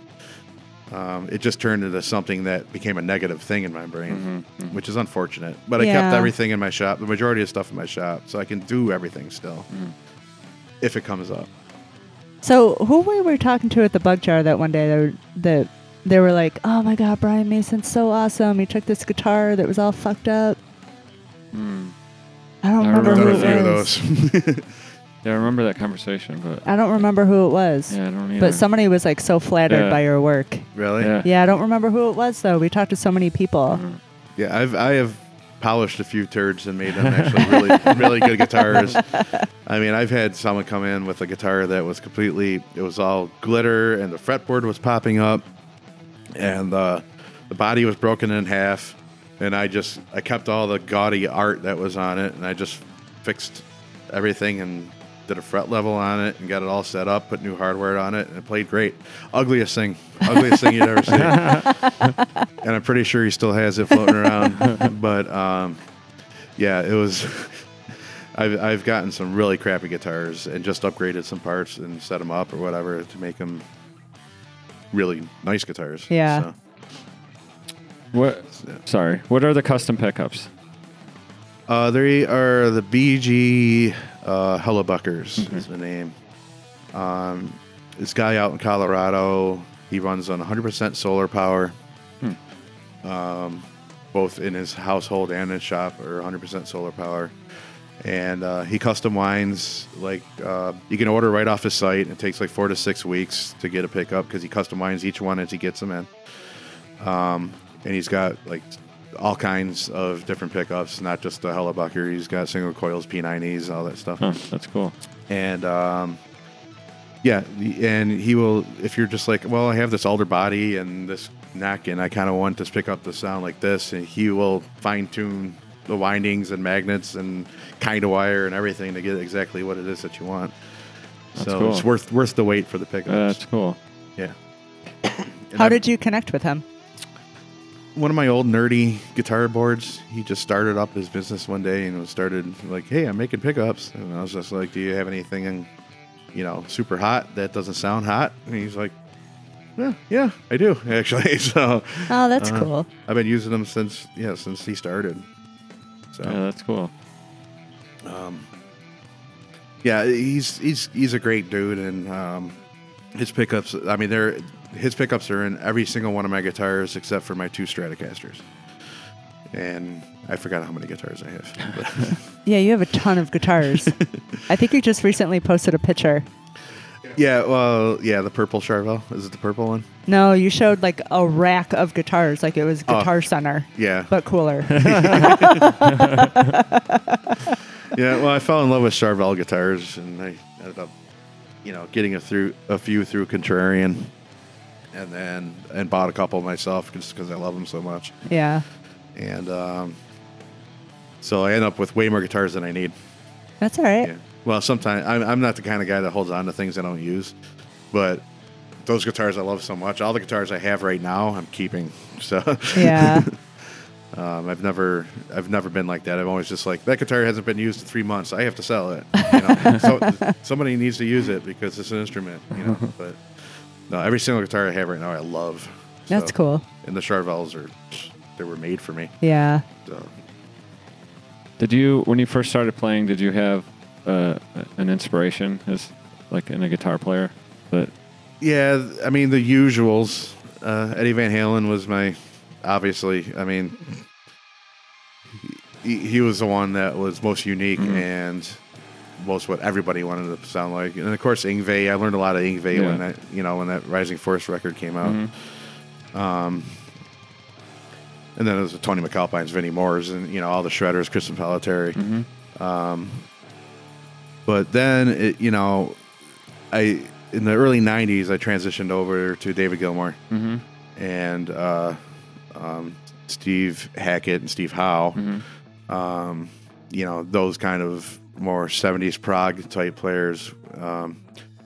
Um, it just turned into something that became a negative thing in my brain, mm-hmm, mm-hmm. which is unfortunate. But I kept everything in my shop, the majority of stuff in my shop, so I can do everything still mm-hmm. if it comes up. So who we were talking to at the bug jar that one day? They were, that they were like, "Oh my God, Brian Mason's so awesome. He took this guitar that was all fucked up." Hmm. I don't I remember Done who a remember it few of was. *laughs* those. Yeah, I remember that conversation, but I don't remember who it was. yeah, I don't either. But somebody was like so flattered Yeah. by your work. really? Yeah. Yeah, I don't remember who it was though. We talked to so many people. Mm-hmm. Yeah, I've I have polished a few turds and made them actually really really good guitars. I mean, I've had someone come in with a guitar that was completely it was all glitter and the fretboard was popping up and uh, the body was broken in half and I just I kept all the gaudy art that was on it and I just fixed everything and did a fret level on it and got it all set up, put new hardware on it, and it played great. Ugliest thing, ugliest thing you'd ever see. *laughs* and I'm pretty sure he still has it floating around. but um, yeah, it was. *laughs* I've I've gotten some really crappy guitars and just upgraded some parts and set them up or whatever to make them really nice guitars. Yeah. So, What? Sorry. What are the custom pickups? uh, they are the BG uh, Hellebuckers is the name. Um, this guy out in Colorado, he runs on 100% solar power. Um, both in his household and his shop are 100% solar power. And uh, he custom winds like uh, you can order right off his site. It takes like four to six weeks to get a pickup because he custom winds each one as he gets them in. Um, and he's got like all kinds of different pickups, not just the Hellebucker. He's got single coils, P90s, all that stuff Huh, that's cool. and um, yeah, and he will. If you're just like, well, I have this alder body and this neck, and I kind of want to pick up the sound like this, and he will fine tune the windings and magnets and kind of wire and everything to get exactly what it is that you want. That's so cool. it's worth worth the wait for the pickups. Uh, that's cool. yeah. And How I- did you connect with him? One of my old nerdy guitar boards. He just started up his business one day and was started like, "Hey, I'm making pickups," and I was just like, "Do you have anything, in, you know, super hot that doesn't sound hot?" And he's like, "Yeah, yeah, I do *laughs* actually." *laughs* so Oh, that's uh, cool. I've been using them since yeah since he started. So Yeah, that's cool. Um, yeah, he's he's he's a great dude, and um, his pickups. I mean, they're his pickups are in every single one of my guitars except for my two Stratocasters. And I forgot how many guitars I have. *laughs* Yeah, you have a ton of guitars. *laughs* I think you just recently posted a picture. yeah, well, yeah, the purple Charvel. Is it the purple one? No, you showed like a rack of guitars, like it was Oh. Guitar Center, Yeah, but cooler. *laughs* yeah. Well, I fell in love with Charvel guitars, and I ended up, you know, getting a through a few through Contrarian, and then and bought a couple myself just because I love them so much. yeah, And um, so I end up with way more guitars than I need. that's all right. Yeah. Well, sometimes I'm, I'm not the kind of guy that holds on to things I don't use, but those guitars I love so much. All the guitars I have right now, I'm keeping. *laughs* So Yeah. *laughs* um, I've never I've never been like that. I'm always just like that guitar hasn't been used in three months. I have to sell it. You know? *laughs* so somebody needs to use it because it's an instrument. You know. But no, every single guitar I have right now, I love. That's So- cool. And the Charvels are they were made for me. Yeah. So. Did you, when you first started playing, did you have uh, an inspiration as like in a guitar player? But Yeah, I mean the usuals. Uh, Eddie Van Halen was my, obviously. I mean, he, he was the one that was most unique and most what everybody wanted to sound like. And of course, Yngwie. I learned a lot of Yngwie Yeah. when that you know when that Rising Force record came out. Um, and then it was Tony MacAlpine's, Vinnie Moore's, and you know all the shredders, Chris Impellitteri. Um, but then it, you know, I in the early '90s I transitioned over to David Gilmour, and uh, um, Steve Hackett and Steve Howe. Mm-hmm. Um, you know, those kind of more 70s prog type players. Um,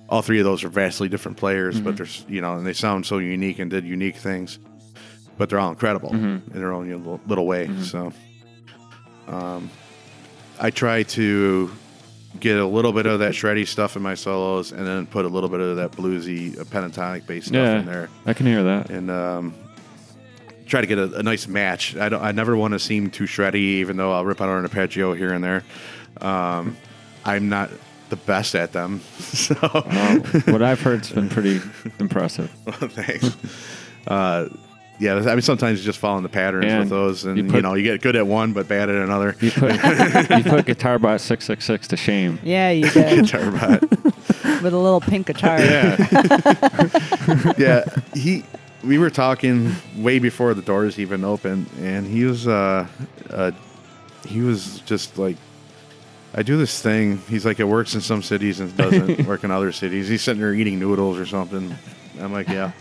all three of those are vastly different players, but they're, s- you know, and they sound so unique and did unique things, but they're all incredible in their own little, little way. So, um, I try to get a little bit of that shreddy stuff in my solos and then put a little bit of that bluesy uh, pentatonic bass stuff Yeah, in there I can hear that. and um, try to get a, a nice match. I don't. I never want to seem too shreddy, even though I'll rip out an arpeggio here and there. Um, I'm not the best at them, *laughs* so Well, what I've heard's been pretty impressive. *laughs* thanks. Uh, yeah, I mean sometimes you just fall in the patterns And with those, and you you, know you get good at one but bad at another. You put *laughs* you put Guitarbot six six six to shame. Yeah, you did Guitarbot. with a little pink guitar. Yeah, yeah, he. We were talking way before the doors even opened, and he was, uh, uh, he was just like, I do this thing. He's like, it works in some cities and doesn't *laughs* work in other cities. He's sitting there eating noodles or something. I'm like, yeah.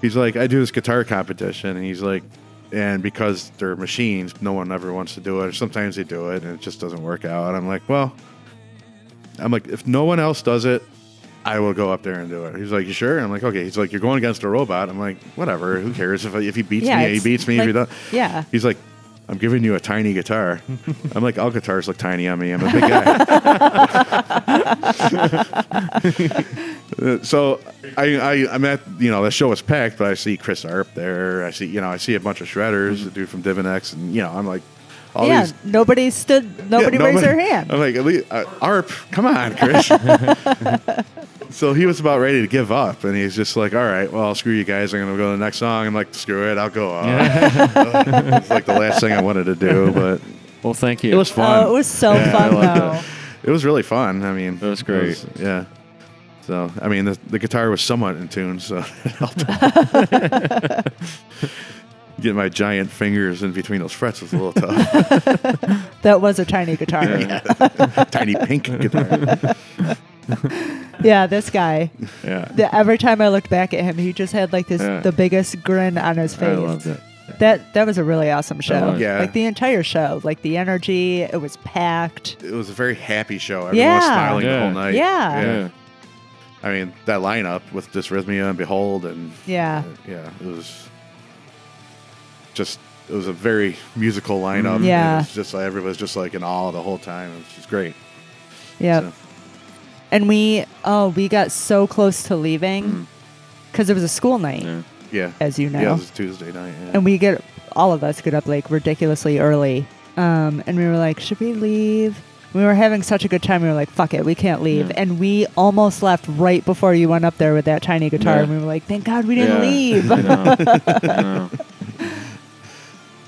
he's like, I do this guitar competition, and he's like, and because they're machines, no one ever wants to do it. Or sometimes they do it, and it just doesn't work out. And I'm like, well, I'm like, if no one else does it, I will go up there and do it. He's like, you sure? I'm like, okay. He's like, you're going against a robot. I'm like, whatever. Who cares if if he beats Yeah, me? He beats me. if he like- does. yeah. He's like, I'm giving you a tiny guitar. I'm like, all guitars look tiny on me. I'm a big guy. *laughs* So I, I I'm at you know the show was packed, but I see Chris Arp there. I see you know I see a bunch of shredders, a dude from Divinex, and you know I'm like, all yeah, these nobody stood. Nobody yeah, raised their hand. I'm like, at least, uh, Arp, come on, Chris. *laughs* so he was about ready to give up, and he's just like, all right, well, I'll screw you guys. I'm going to go to the next song. I'm like, screw it, I'll go up. *laughs* it's like the last thing I wanted to do, but well, thank you. it was fun. Oh, it was so Yeah, I fun loved though. it. It was really fun. I mean, It was great. yeah. So, I mean, the, the guitar was somewhat in tune, so *laughs* it helped. *laughs* Get my giant fingers in between those frets was a little tough. That was a tiny guitar. Tiny pink guitar. *laughs* Yeah, this guy. yeah, The, every time I looked back at him, he just had like this Yeah. the biggest grin on his face. I loved it. That that was a really awesome show. was. Yeah. Like the entire show, like the energy, it was packed. It was a very happy show. Everyone was Yeah. smiling the whole night. Yeah. Yeah, I mean, that lineup with Dysrhythmia and Behold and Yeah. yeah, it was just it was a very musical lineup. Mhm. Yeah. It was just like everybody was just like in awe the whole time. It was just great. Yeah. So, And we oh, we got so close to leaving cuz it was a school night, yeah. yeah. as you know. Yeah, it was Tuesday night. Yeah. and we get all of us get up like ridiculously early um, and we were like should we leave we were having such a good time we were like fuck it we can't leave Yeah. and we almost left right before you went up there with that tiny guitar Yeah. and we were like thank god we didn't Yeah. leave *laughs* and know.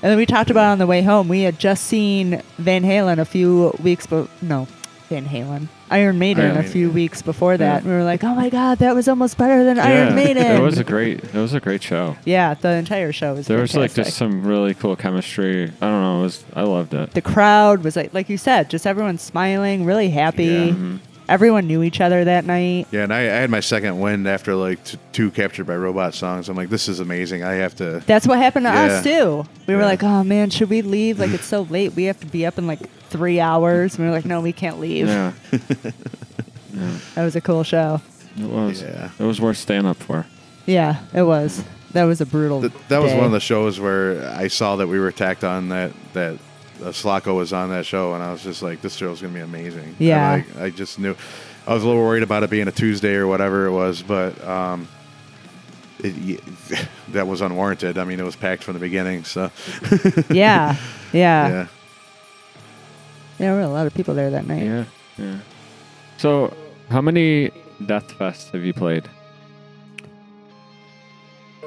I then we talked about it on the way home we had just seen van halen a few weeks but no van halen iron maiden Iron a Maiden, few weeks before that Yeah. and we were like oh my god that was almost better than Yeah, iron maiden It was a great. It was a great show. yeah the entire show was There was like just some really cool chemistry. I don't know. It was. I loved it. the crowd was like like you said just everyone smiling really happy Yeah. Mhm. everyone knew each other that night yeah, and I, I had my second wind after like t- two captured by robot songs. I'm like, this is amazing. I have to. that's what happened to us too we were like oh man should we leave like it's so late we have to be up in like three hours and we were like no we can't leave Yeah. *laughs* yeah. that was a cool show It was. Yeah. It was worth staying up for. yeah it was that was a brutal Th- that was day. one of the shows where I saw that we were tacked on that that uh, Sulaco was on that show, and I was just like, this show's gonna be amazing. Yeah. like, I just knew. I was a little worried about it being a Tuesday or whatever it was, but um, it, y- *laughs* that was unwarranted. I mean, it was packed from the beginning, so yeah *laughs* yeah yeah yeah. There were a lot of people there that night Yeah. Yeah. So, how many Death Fests have you played?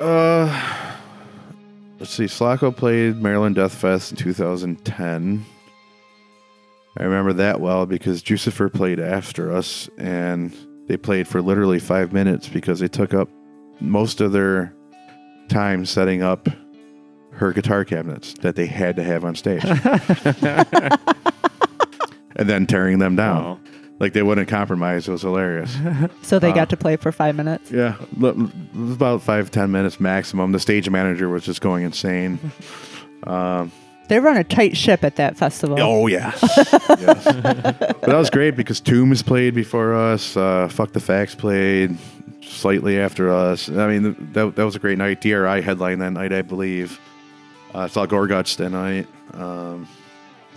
Uh, let's see. Sulaco played Maryland Death Fest in 2010. I remember that well because Jucifer played after us, and they played for literally five minutes because they took up most of their time setting up her guitar cabinets that they had to have on stage, *laughs* *laughs* and then tearing them down. Oh. like they wouldn't compromise. It was hilarious. *laughs* So they Uh, got to play for five minutes. yeah, l- about five ten minutes maximum. The stage manager was just going insane. They run a tight ship at that festival. Oh yeah, yes. But that was great because Tombs played before us. Uh, Fuck the Facts played slightly after us. I mean, that, that was a great night. DRI headline that night, I believe. Uh, saw Gorguts that night. Um,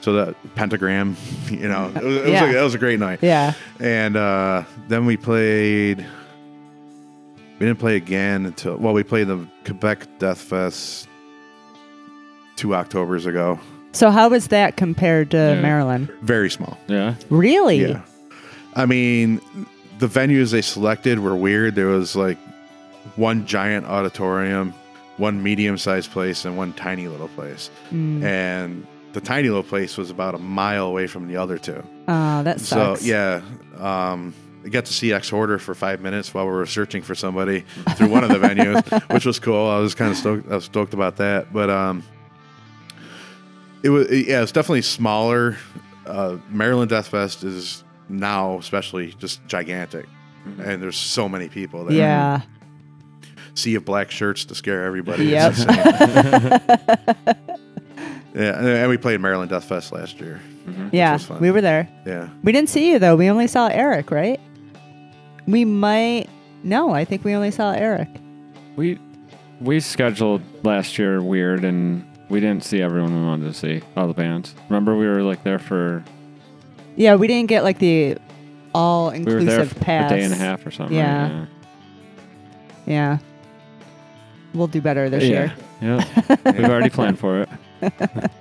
so that pentagram, *laughs* you know, it was, it was Yeah. a, that was a great night. Yeah. And uh, then we played. We didn't play again until well, we played the Quebec Death Fest two October's ago. So how was that compared to Yeah. Maryland? Very small. Yeah. Really? Yeah. I mean, the venues they selected were weird. There was like one giant auditorium, one medium sized place, and one tiny little place. Mm. And the tiny little place was about a mile away from the other two. Oh, that sucks. So, yeah. Um, I got to see Exhorder for five minutes while we were searching for somebody through one of the venues, *laughs* which was cool. I was kind of stoked. I was stoked about that. But um, it was yeah, it's definitely smaller. Uh, Maryland Death Fest is now especially just gigantic, and there's so many people there. Yeah. Sea of black shirts to scare everybody. Yep. It's *laughs* yeah, and- and we played Maryland Death Fest last year. Mm-hmm. Yeah. was fun. We were there. Yeah. We didn't see you though. We only saw Erik, right? We might. No, I think we only saw Erik. We we scheduled last year weird, and we didn't see everyone we wanted to see. All the bands. Remember, we were like there for Yeah, we didn't get like the all we were there inclusive for pass. a day and a half or something. Yeah. right? Yeah. We'll do better this yeah. year. Yeah. We've already planned for it. *laughs*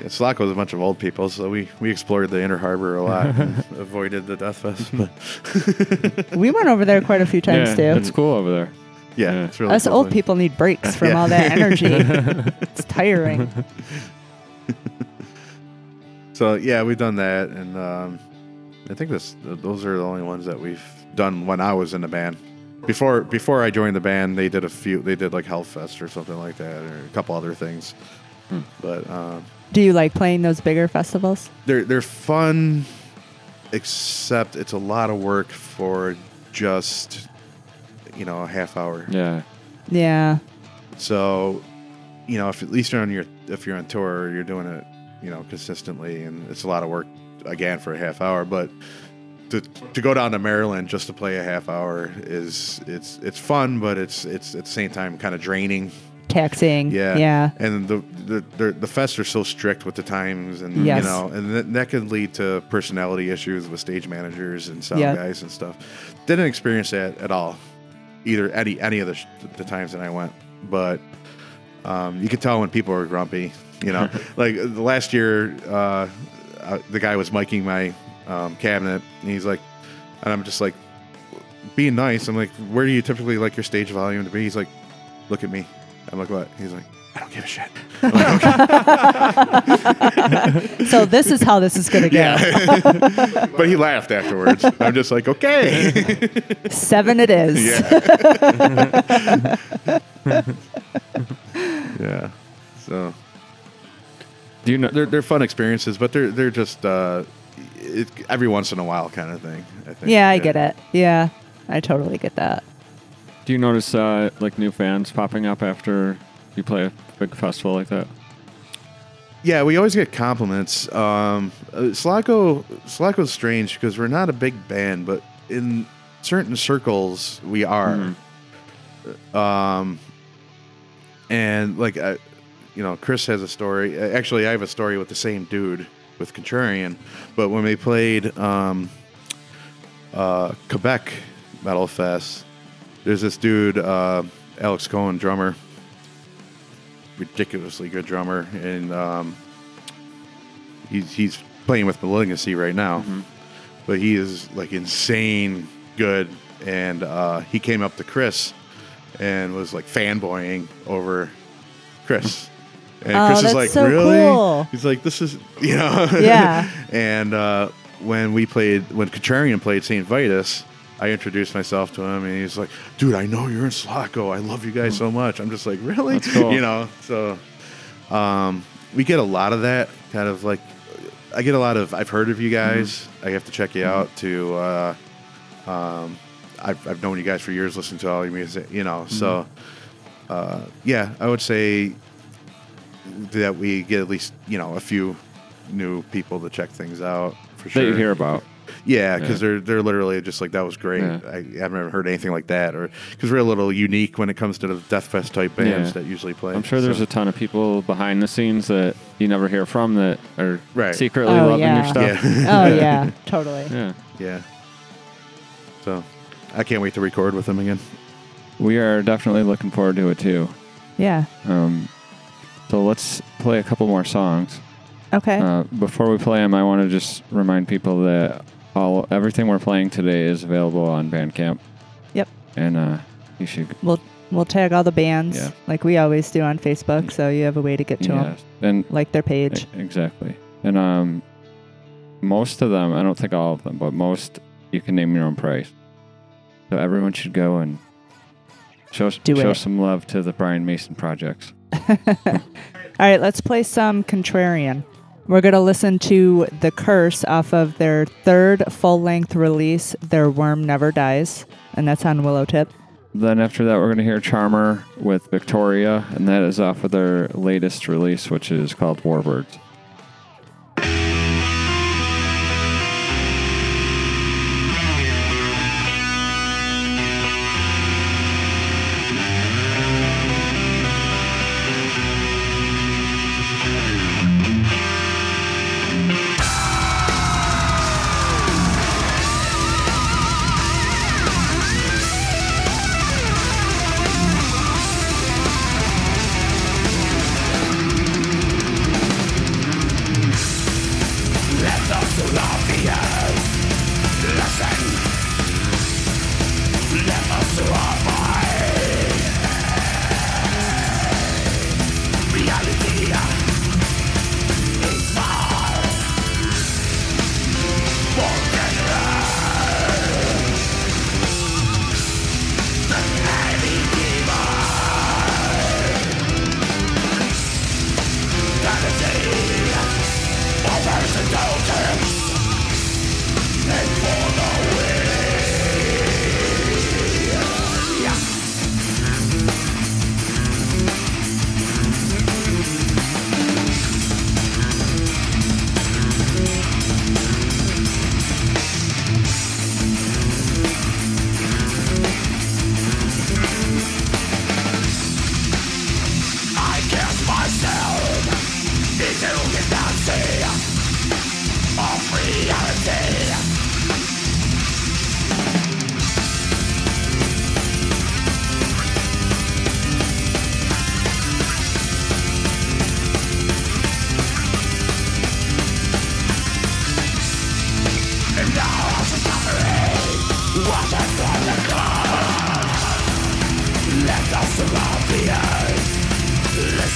Yeah, Sulaco was a bunch of old people, so we, we explored the Inner Harbor a lot and *laughs* avoided the Death Fest. But *laughs* We went over there quite a few times yeah, too. it's cool over there. yeah, Yeah. it's really Us cool old place. people need breaks from Yeah. all that energy. it's tiring. So yeah, we've done that, and um, I think this those are the only ones that we've done when I was in the band. Before before I joined the band, they did a few. They did like Hellfest or something like that, or a couple other things. But um, Do you like playing those bigger festivals? they're they're fun, except it's a lot of work for just you know a half hour. Yeah. Yeah. So, you know, if at least you're on your if you're on tour, you're doing it, you know, consistently, and it's a lot of work again for a half hour. But to to go down to Maryland just to play a half hour is it's it's fun, but it's it's at the same time kind of draining. Taxing. Yeah, Yeah. And the the the, the fests are so strict with the times, and Yes. you know, and that, that can lead to personality issues with stage managers and sound Yeah. guys and stuff. Didn't experience that at all, either any any of the, sh- the times that I went, but um, you could tell when people were grumpy. You know, *laughs* like the last year, uh, uh, the guy was miking my um, cabinet, and he's like, and I'm just like, being nice. I'm like, where do you typically like your stage volume to be? He's like, look at me. I'm like, what? He's like, I don't give a shit. Like, okay. *laughs* So this is how this is going to go. Yeah. *laughs* but he laughed afterwards. I'm just like, okay. Seven it is. yeah. *laughs* yeah. So Do you know? they're they're fun experiences, but they're they're just uh, it, every once in a while kind of thing. I think. Yeah, I get it. Yeah, I totally get that. Do you notice uh, like new fans popping up after you play a big festival like that? Yeah, we always get compliments. Um, uh, Sulaco Sulaco's strange because we're not a big band, but in certain circles we are. Um, and like, I, you know, Chris has a story. uh, Actually, I have a story with the same dude with Contrarian. But when we played um, uh, Quebec Metal Fest, there's this dude, uh, Alex Cohen, drummer ridiculously good drummer, and um, he's he's playing with Malignancy right now. But he is like insane good, and uh, he came up to Chris and was like fanboying over Chris. And Oh, Chris that's is like, so really? cool. He's like, this is, *laughs* you know. Yeah. *laughs* and uh, when we played, when Contrarian played St. Vitus, I introduced myself to him, and he's like, "Dude, I know you're in Sulaco. I love you guys so much." I'm just like, "Really?" Cool. You know. So, um, we get a lot of that kind of like I get a lot of I've heard of you guys. I have to check you out to. Uh, um, I've I've known you guys for years, listening to all your music. You know, so uh, yeah, I would say that we get at least you know a few new people to check things out for That sure. you hear about. Yeah, because Yeah. they're they're literally just like that was great. Yeah. I, I've never heard anything like that, or because we're a little unique when it comes to the death fest type bands Yeah. that usually play. I'm sure there's So- a ton of people behind the scenes that you never hear from that are Right. secretly Oh, loving yeah. your stuff. yeah, *laughs* Oh yeah, *laughs* totally. Yeah. yeah. So I can't wait to record with them again. We are definitely looking forward to it too. Yeah. Um, so let's play a couple more songs. Okay. Uh, before we play them, I want to just remind people that all everything we're playing today is available on Bandcamp, yep. and uh, you should. We'll we'll tag all the bands Yeah. like we always do on Facebook, so you have a way to get to them, and like their page. exactly, and um, most of them, I don't think all of them, but most you can name your own price. So everyone should go and show Do show it. some love to the Brian Mason projects. All right, let's play some Contrarian. We're going to listen to The Curse off of their third full length release, Their Worm Never Dies, and that's on Willowtip. Then after that, we're going to hear CHRMR with Victoria, and that is off of their latest release, which is called Warbirds.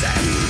Thank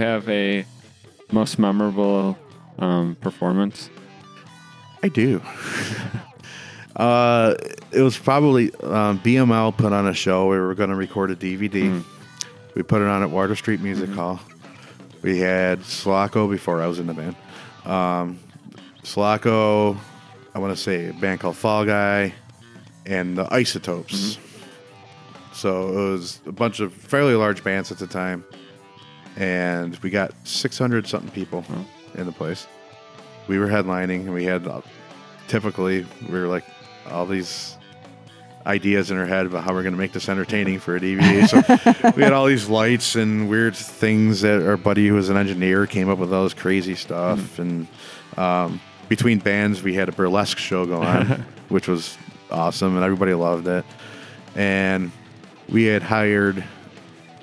have a most memorable um, performance? I do. *laughs* uh, it was probably um, BML put on a show. We were going to record a DVD. We put it on at Water Street Music Hall. We had Sulaco before I was in the band. Um, I want to say a band called Fall Guy, and the Isotopes. So it was a bunch of fairly large bands at the time, and we got 600 something people in the place. We were headlining, and we had uh, typically we were like all these ideas in our head about how we're going to make this entertaining for a DVD. So *laughs* we had all these lights and weird things that our buddy who was an engineer came up with all this crazy stuff. And um, between bands, we had a burlesque show going on, *laughs* which was awesome, and everybody loved it. And we had hired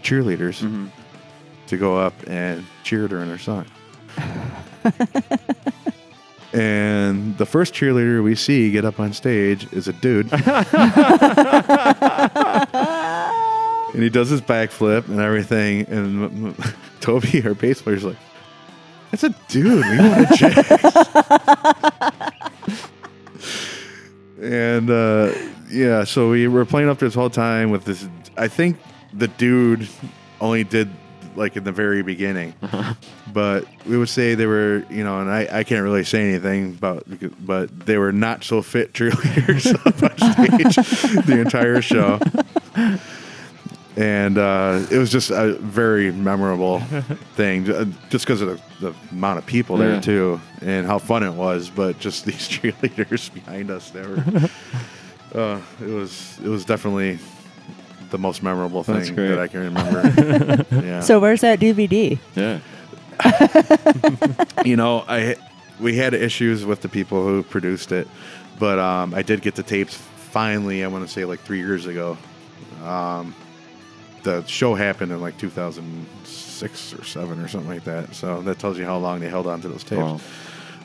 cheerleaders to go up and cheer during her song. *laughs* and the first cheerleader we see get up on stage is a dude. *laughs* and he does his backflip and everything. And m- m- *laughs* Toby, our bass player, is like, "That's a dude. We want to check." and uh, yeah, so we were playing up this whole time with this. I think the dude only did like in the very beginning, *laughs* but we would say they were, you know, and I, I can't really say anything about, but they were not so fit cheerleaders *laughs* up on stage the entire show. And uh, it was just a very memorable thing, just because of the, the amount of people there Yeah. too, and how fun it was. But just *laughs* these cheerleaders behind us, they were. Uh, it was it was definitely the most memorable That's thing great. that I can remember. *laughs* yeah. So where's that DVD? Yeah. *laughs* you know, I we had issues with the people who produced it, but um, I did get the tapes finally. I want to say like three years ago. Um, the show happened in like 2006 or seven or something like that. So that tells you how long they held on to those tapes.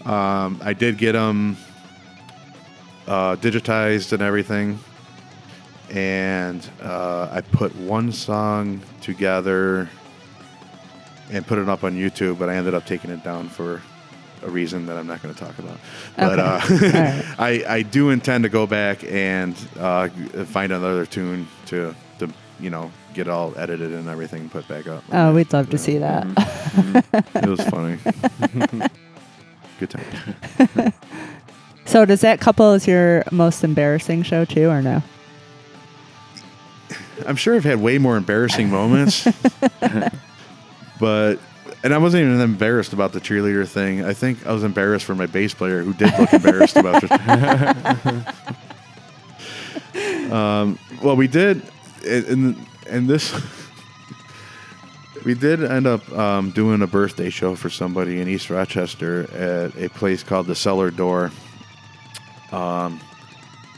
Wow. Um, I did get them uh, digitized and everything, and uh, I put one song together and put it up on YouTube, but I ended up taking it down for a reason that I'm not going to talk about. But Okay. uh, right. *laughs* I, I do intend to go back and uh, find another tune to to you know get all edited and everything put back up. Oh, we'd love to see that. It was funny. *laughs* Good time. *laughs* So does that couple is your most embarrassing show too, or no? I'm sure I've had way more embarrassing moments, *laughs* but and I wasn't even embarrassed about the cheerleader thing. I think I was embarrassed for my bass player who did look embarrassed about it. *laughs* um, well, we did, and and this. *laughs* We did end up um, doing a birthday show for somebody in East Rochester at a place called the Cellar Door. Um,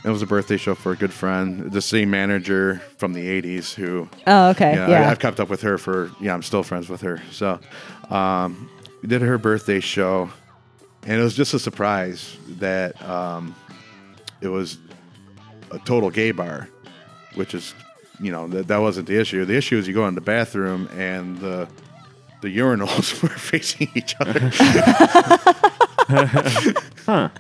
it was a birthday show for a good friend, the same manager from the '80s who Oh, okay. yeah, Yeah. I, have kept up with her for yeah, I'm still friends with her. So um, we did her birthday show, and it was just a surprise that um, it was a total gay bar, which is you know that that wasn't the issue. The issue is you go in the bathroom and the the urinals *laughs* were facing each other. *laughs*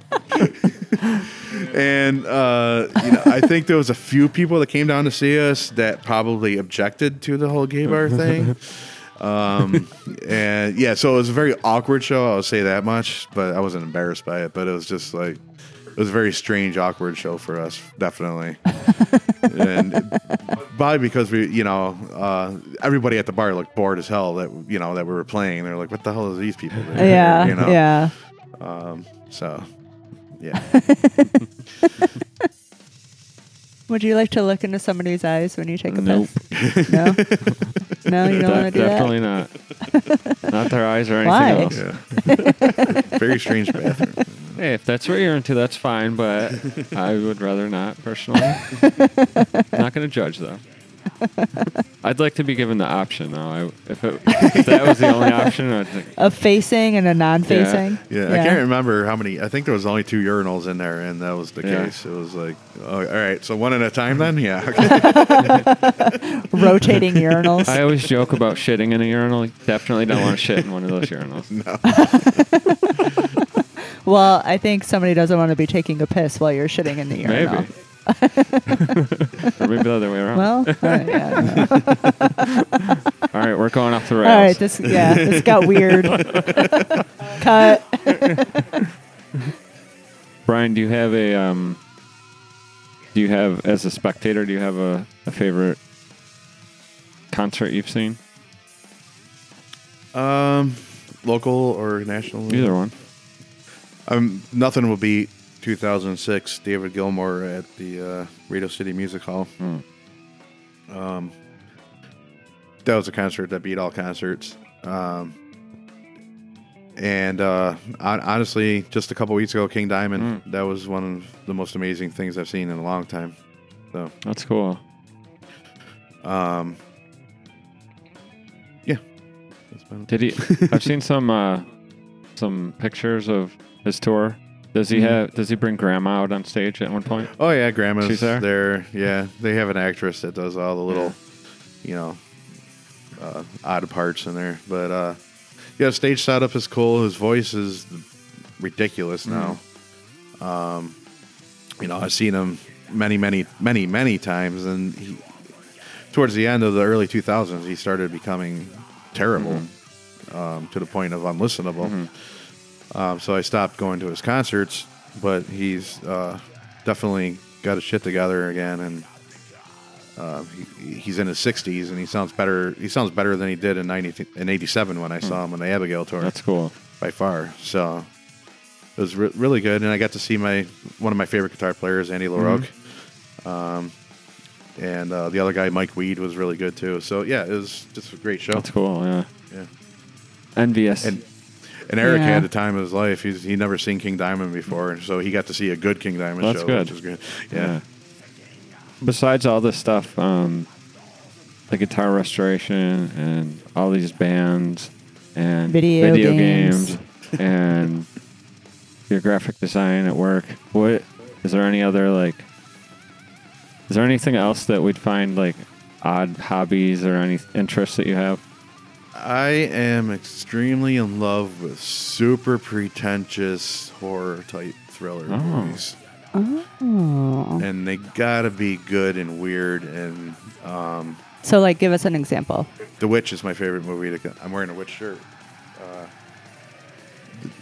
*laughs* *laughs* and uh, you know, I think there was a few people that came down to see us that probably objected to the whole gay bar thing. Um, and yeah, so it was a very awkward show. I'll say that much, but I wasn't embarrassed by it. But it was just like it was a very strange, awkward show for us, definitely. *laughs* and probably because we, you know, uh, everybody at the bar looked bored as hell that you know that we were playing. They're like, "What the hell are these people?" doing yeah. *laughs* you know. Yeah. Um, so, yeah. *laughs* Would you like to look into somebody's eyes when you take a Nope. piss? No. no, you don't want to do Definitely not. not their eyes or anything Why? else. Yeah. *laughs* Very strange bathroom. Hey, if that's what you're into, that's fine. But *laughs* I would rather not personally. not going to judge though. *laughs* I'd like to be given the option though. I, if, it, *laughs* if that was the only option, I'd think, A facing and a non-facing. Yeah, I can't remember how many. I think there was only two urinals in there, and that was the Yeah. case. It was like, oh, all right, so one at a time then. Yeah. *laughs* Okay. Rotating urinals. I always joke about shitting in a urinal. Definitely don't want to shit in one of those urinals. No. Well, I think somebody doesn't want to be taking a piss while you're shitting in the urinal. Maybe. Or maybe the other way around. Well, uh, yeah, yeah. All right, we're going off the all rails. right. This yeah, this got weird. Cut. Brian, do you have a um? Do you have, as a spectator, do you have a, a favorite concert you've seen? um, local or national? Either one. Um, nothing will beat 2006 David Gilmour at the uh, Radio City Music Hall. Hmm. Um, that was a concert that beat all concerts. Um, and uh, honestly, just a couple weeks ago, King Diamond. Hmm. That was one of the most amazing things I've seen in a long time. So, That's cool. um, yeah. That's about it. Did he? *laughs* I've seen some uh, some pictures of his tour. Does he Mhm. have? Does he bring Grandma out on stage at one point? Oh yeah, grandma's She's there? there. Yeah, they have an actress that does all the little, you know, uh, odd parts in there. But uh, yeah, stage setup is cool. His voice is ridiculous now. Um, you know, I've seen him many, many, many, many times, and he, towards the end of the early 2000s, he started becoming terrible um, to the point of unlistenable. Um, so I stopped going to his concerts, but he's uh, definitely got his shit together again, and uh, he, he's in his 60s, and he sounds better. He sounds better than he did in 90 in 87 when I saw him on the Abigail tour That's cool. by far. So it was re- really good, and I got to see my one of my favorite guitar players, Andy LaRocque. Um, and uh, the other guy, Mike Wead, was really good too. So yeah, it was just a great show. That's cool. Yeah. Yeah. Envious. And and Erik Yeah. had the time of his life. He's he never seen King Diamond before, so he got to see a good King Diamond That's show, good. which was good. Yeah. Besides all this stuff, um, the guitar restoration and all these bands and Video games. games and *laughs* your graphic design at work, what is there any other like? Is there anything else that we'd find like odd hobbies or any interests that you have? I am extremely in love with super pretentious horror type thriller Oh. movies. Oh. And they gotta be good and weird. And um, So, like, give us an example. The Witch is my favorite movie. To, I'm wearing a witch shirt.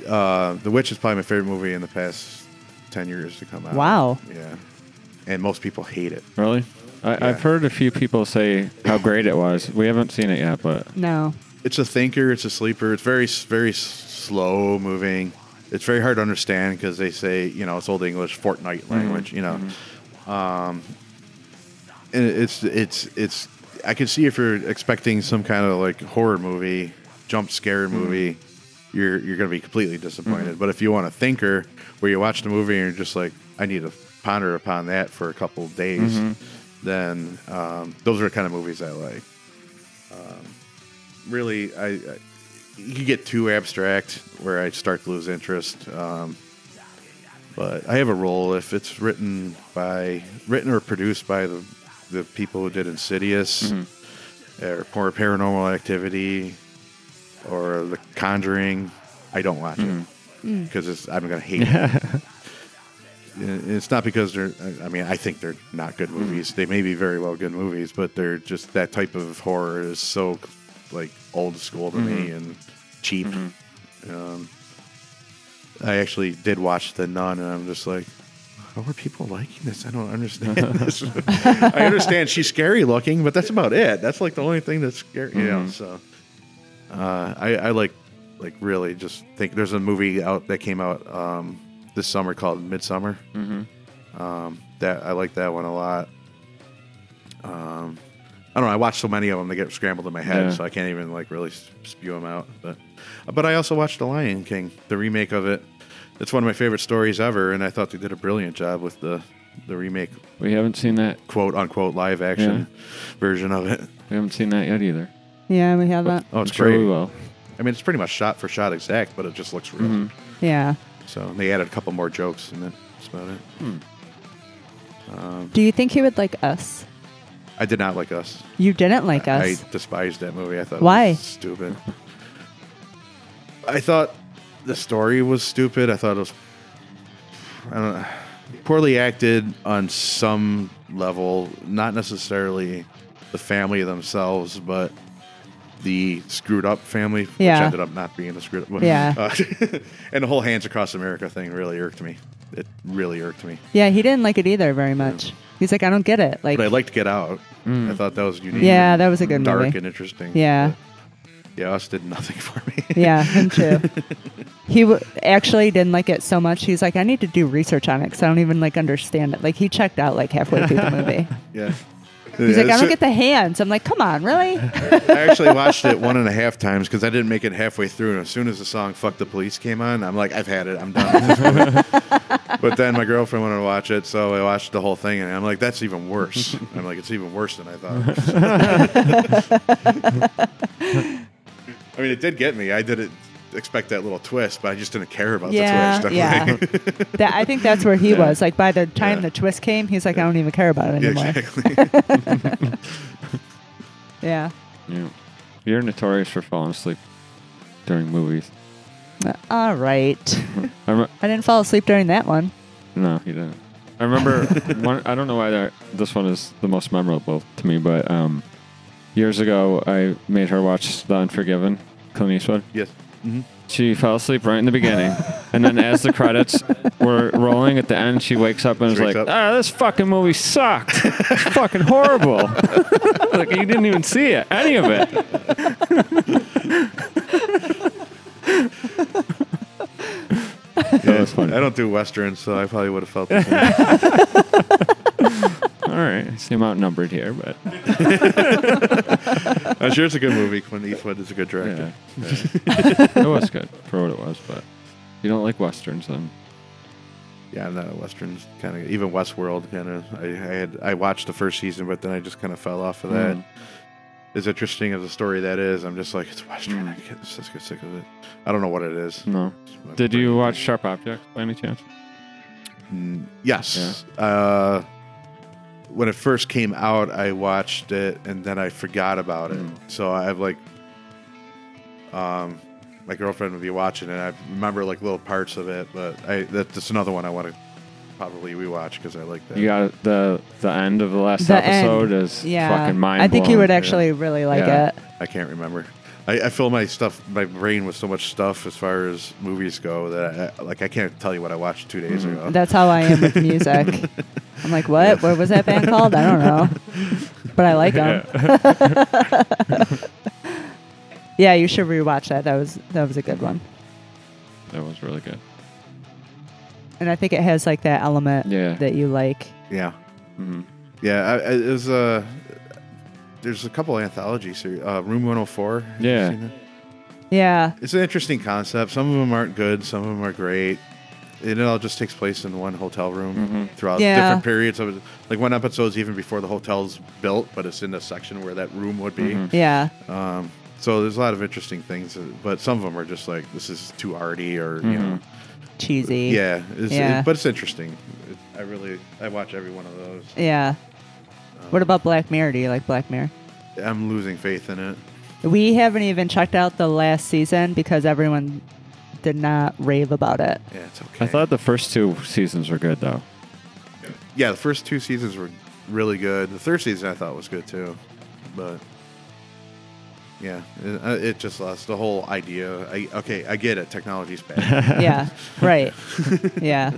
Uh, uh, the Witch is probably my favorite movie in the past ten years to come out. Wow. Yeah, and most people hate it. Really? I, Yeah. I've heard a few people say how great it was. We haven't seen it yet, but No. It's a thinker. It's a sleeper. It's very very s- slow moving. It's very hard to understand because they say you know it's old English Fortnite mm-hmm. language. You know, mm-hmm. um, and it's it's it's. I can see if you're expecting some kind of like horror movie, jump scare mm-hmm. movie, you're you're gonna be completely disappointed. But if you want a thinker where you watch the movie and you're just like, I need to ponder upon that for a couple of days, then um, those are the kind of movies I like. Um, really, I, I you get too abstract where I start to lose interest. Um, but I have a role if it's written by written or produced by the the people who did Insidious or Par- Paranormal Activity or The Conjuring. I don't watch it because I'm gonna hate *laughs* it. It's not because they're. I mean, I think they're not good movies. They may be very well good movies, but they're just that type of horror is so like old school to me and cheap. Um, I actually did watch The Nun, and I'm just like, how are people liking this? I don't understand *laughs* this. *laughs* I understand she's scary looking, but that's about it. That's like the only thing that's scary, you know. So, uh, I, I like, like really just think there's a movie out that came out um, this summer called Midsommar. Mm-hmm. Um, that I like that one a lot. Um, I don't know. I watch so many of them they get scrambled in my head, Yeah. so I can't even like really spew them out. But but I also watched The Lion King, the remake of it. It's one of my favorite stories ever, and I thought they did a brilliant job with the the remake, We haven't seen that. quote unquote, live action version of it. We haven't seen that yet either. Yeah, we have that. Oh, it's I'm sure great. we will. I mean, it's pretty much shot for shot exact, but it just looks real. Mhm. Yeah. So they added a couple more jokes, and that's about it. Hmm. Um, Do you think he would like us? I did not like Us. You didn't like us. I despised that movie. I thought Why? it was stupid. I thought the story was stupid. I thought it was I don't know, poorly acted on some level, not necessarily the family themselves, but the screwed up family, which Yeah. ended up not being the screwed up. one. Yeah. *laughs* Uh, *laughs* and the whole Hands Across America thing really irked me. It really irked me. yeah, he didn't like it either very much. He's like, I don't get it. Like, But I liked Get Out. Mm. I thought that was unique. Yeah, that was a good dark movie. and interesting. Yeah. Yeah, Us did nothing *laughs* for me. yeah, him too. he w- actually didn't like it so much. He's like, I need to do research on it because I don't even like understand it. Like he checked out like halfway through the movie. yeah. He's like, I don't get the hands. I'm like, come on, really? *laughs* *laughs* I actually watched it one and a half times because I didn't make it halfway through. And as soon as the song "Fuck the Police" came on, I'm like, I've had it. I'm done. With this movie. *laughs* but then my girlfriend wanted to watch it, so I watched the whole thing, and I'm like, that's even worse. I'm like, it's even worse than I thought. I mean, it did get me. I didn't expect that little twist, but I just didn't care about Yeah, the twist. yeah. *laughs* that, I think that's where he *laughs* Yeah. was. Like by the time Yeah. the twist came, he's like, I don't even care about it Yeah, anymore. exactly. *laughs* Yeah. Yeah. You're notorious for falling asleep during movies. Uh, All right. I rem- I didn't fall asleep during that one. no, you didn't. I remember one. I don't know why that, this one is the most memorable to me, but um, years ago I made her watch The Unforgiven, Clint Eastwood. yes. She fell asleep right in the beginning, *laughs* and then as the credits were rolling at the end, she wakes up and is like, wakes up. "Ah, this fucking movie sucked. It's fucking horrible. *laughs* like you didn't even see it, any of it." *laughs* Yeah, was funny. I don't do westerns, so I probably would have felt the *laughs* same. All right, I seem outnumbered here, but *laughs* I'm sure it's a good movie. Clint Eastwood is a good director. yeah. it was good for what it was. But you don't like westerns, then Yeah, I'm not a westerns kind of. Even Westworld kind of. I, I had I watched the first season, but then I just kind of fell off of that. Mm. As interesting as a story that is, I'm just like it's western. Mm. I get just get sick of it. I don't know what it is. no. Did you watch Sharp Objects by any chance? Mm, yes. Uh, when it first came out, I watched it and then I forgot about it. Mm. So I've like, um, my girlfriend would be watching it. I remember like little parts of it, but I that, that's another one I want to probably rewatch because I like that. You got the the end of the last The episode end. is Yeah. fucking mind. I think you would yeah. actually really like Yeah. it. I can't remember. I, I fill my stuff, my brain with so much stuff as far as movies go that I, like I can't tell you what I watched two days Mhm. ago. That's how I am with *laughs* music. I'm like, what? What was that band called? I don't know. *laughs* But I like them. *laughs* Yeah, you should rewatch that. That was that was a good one. That was really good. And I think it has like that element Yeah. that you like. yeah, hmm yeah. I, I, it was uh, there's a couple anthology series. Uh, Room 104. Yeah. Yeah. It's an interesting concept. Some of them aren't good. Some of them are great. And it all just takes place in one hotel room Mhm. throughout Yeah. different periods of it. Like one episode's even before the hotel's built, but it's in the section where that room would be. Mhm. Yeah. Um, so there's a lot of interesting things, uh, but some of them are just like this is too arty or you know. Cheesy. yeah, it's, Yeah. It, but it's interesting. It, I really I watch every one of those. Yeah. What Um, about Black Mirror? Do you like Black Mirror? I'm losing faith in it. We haven't even checked out the last season because everyone did not rave about it. Yeah, it's okay. I thought the first two seasons were good though. yeah, the first two seasons were really good. The third season I thought was good too, but yeah, it, uh, it just lost the whole idea. I, okay, I get it. Technology's bad. *laughs* yeah. Right. *laughs* yeah.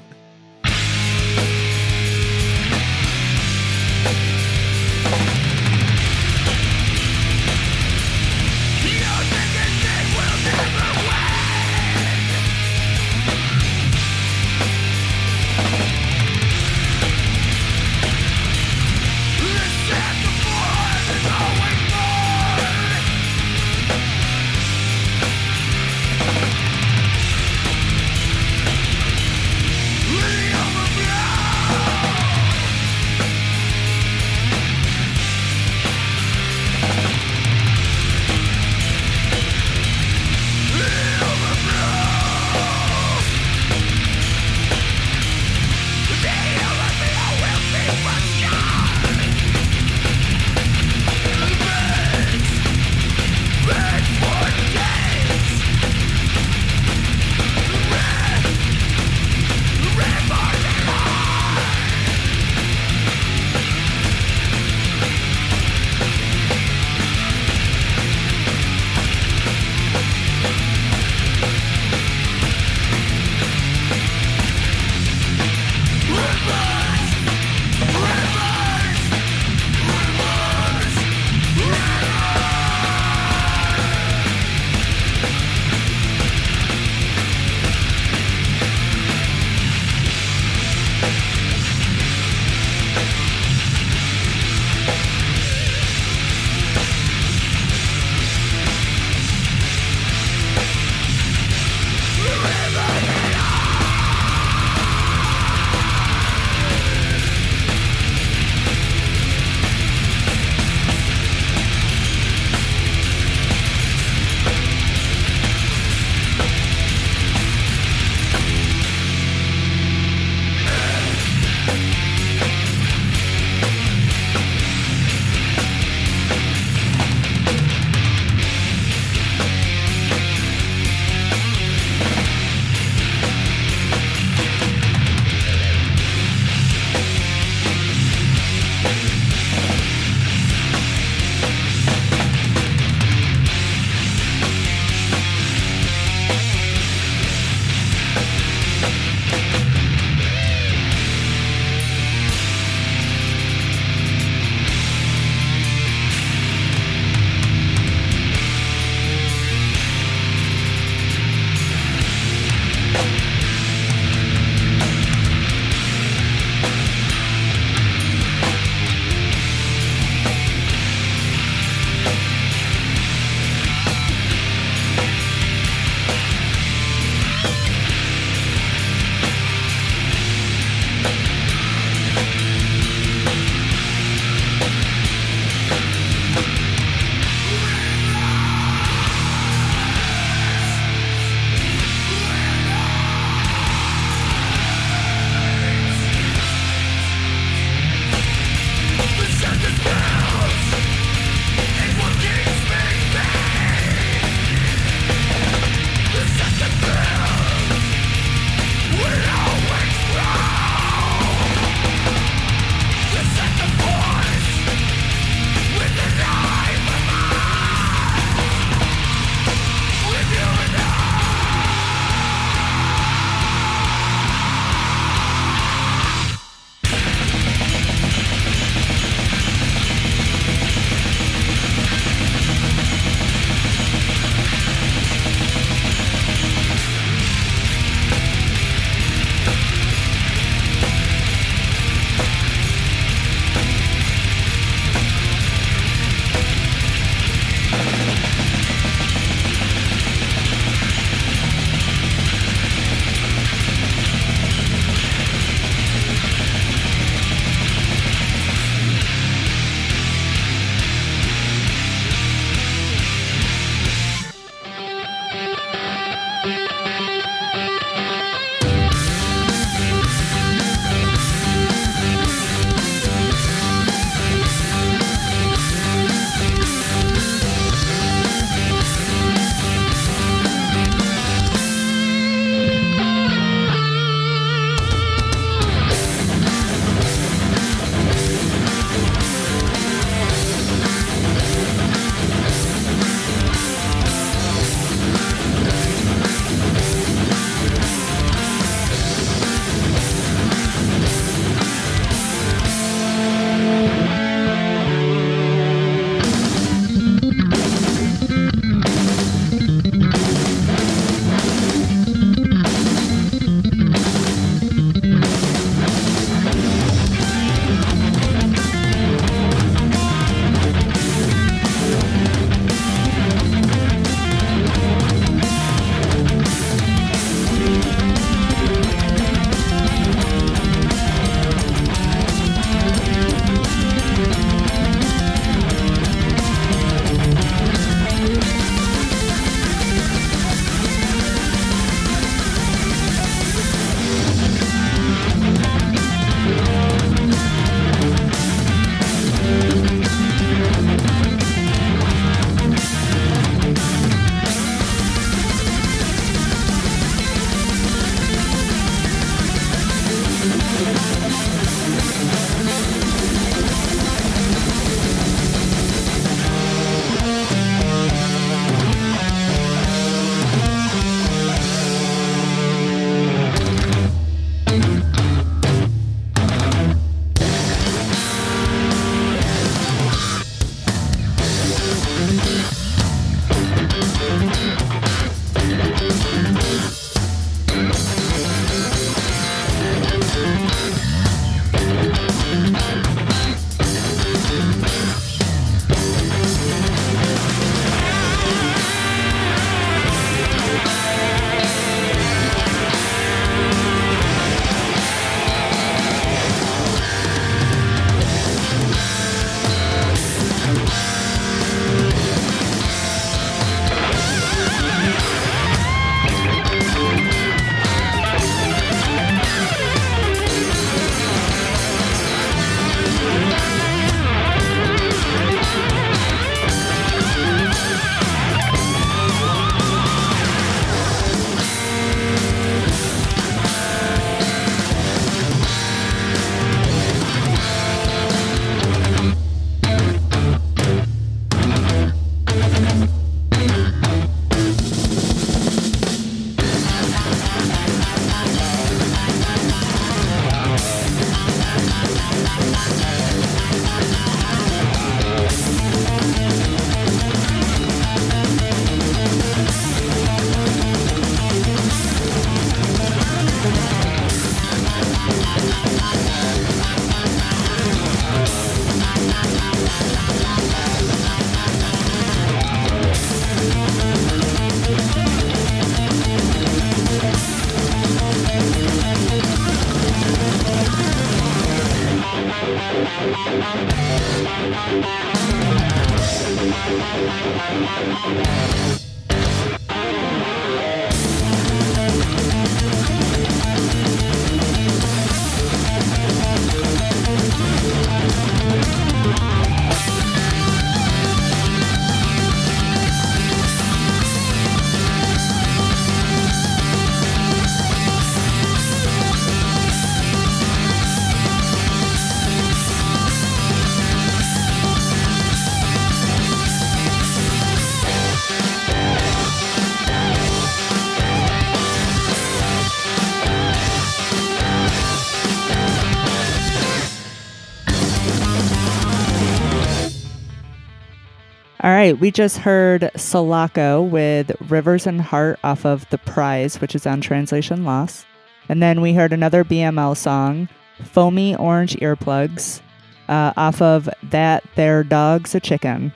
Right, we just heard Sulaco with Rivers and Heart off of The Prize, which is on Translation Loss. And then we heard another BML song, Foamy Orange Earplugs, uh, off of That Their Dog's a Chicken.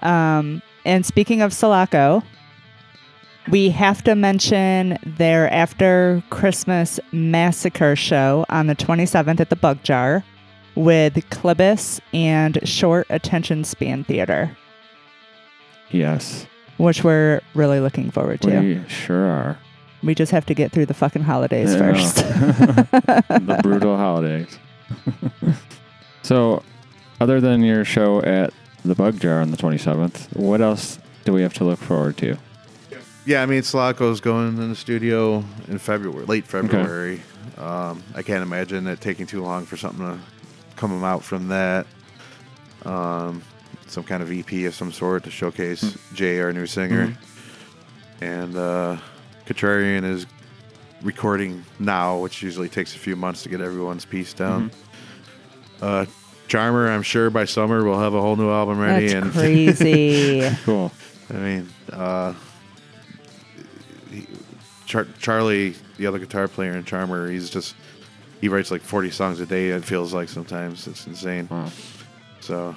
Um, and speaking of Sulaco, we have to mention their after Christmas massacre show on the 27th at the Bug Jar with Clibbus and Short Attention Span Theater, Yes, which we're really looking forward to. we sure are. We just have to get through the fucking holidays I know. first. *laughs* *laughs* the brutal holidays. *laughs* so, other than your show at the Bug Jar on the 27th, what else do we have to look forward to? Yeah, I mean, Sulaco's going in the studio in February, late February. Um, I can't imagine it taking too long for something to come out from that. Um, some kind of EP of some sort to showcase Jay, our new singer. And uh, Contrarian is recording now, which usually takes a few months to get everyone's piece down. Uh, CHRMR, I'm sure by summer we'll have a whole new album ready. That's and *laughs* crazy. *laughs* Cool. I mean, uh, he, Char- Charlie, the other guitar player in CHRMR, he's just he writes like 40 songs a day. It feels like sometimes it's insane. Wow. So,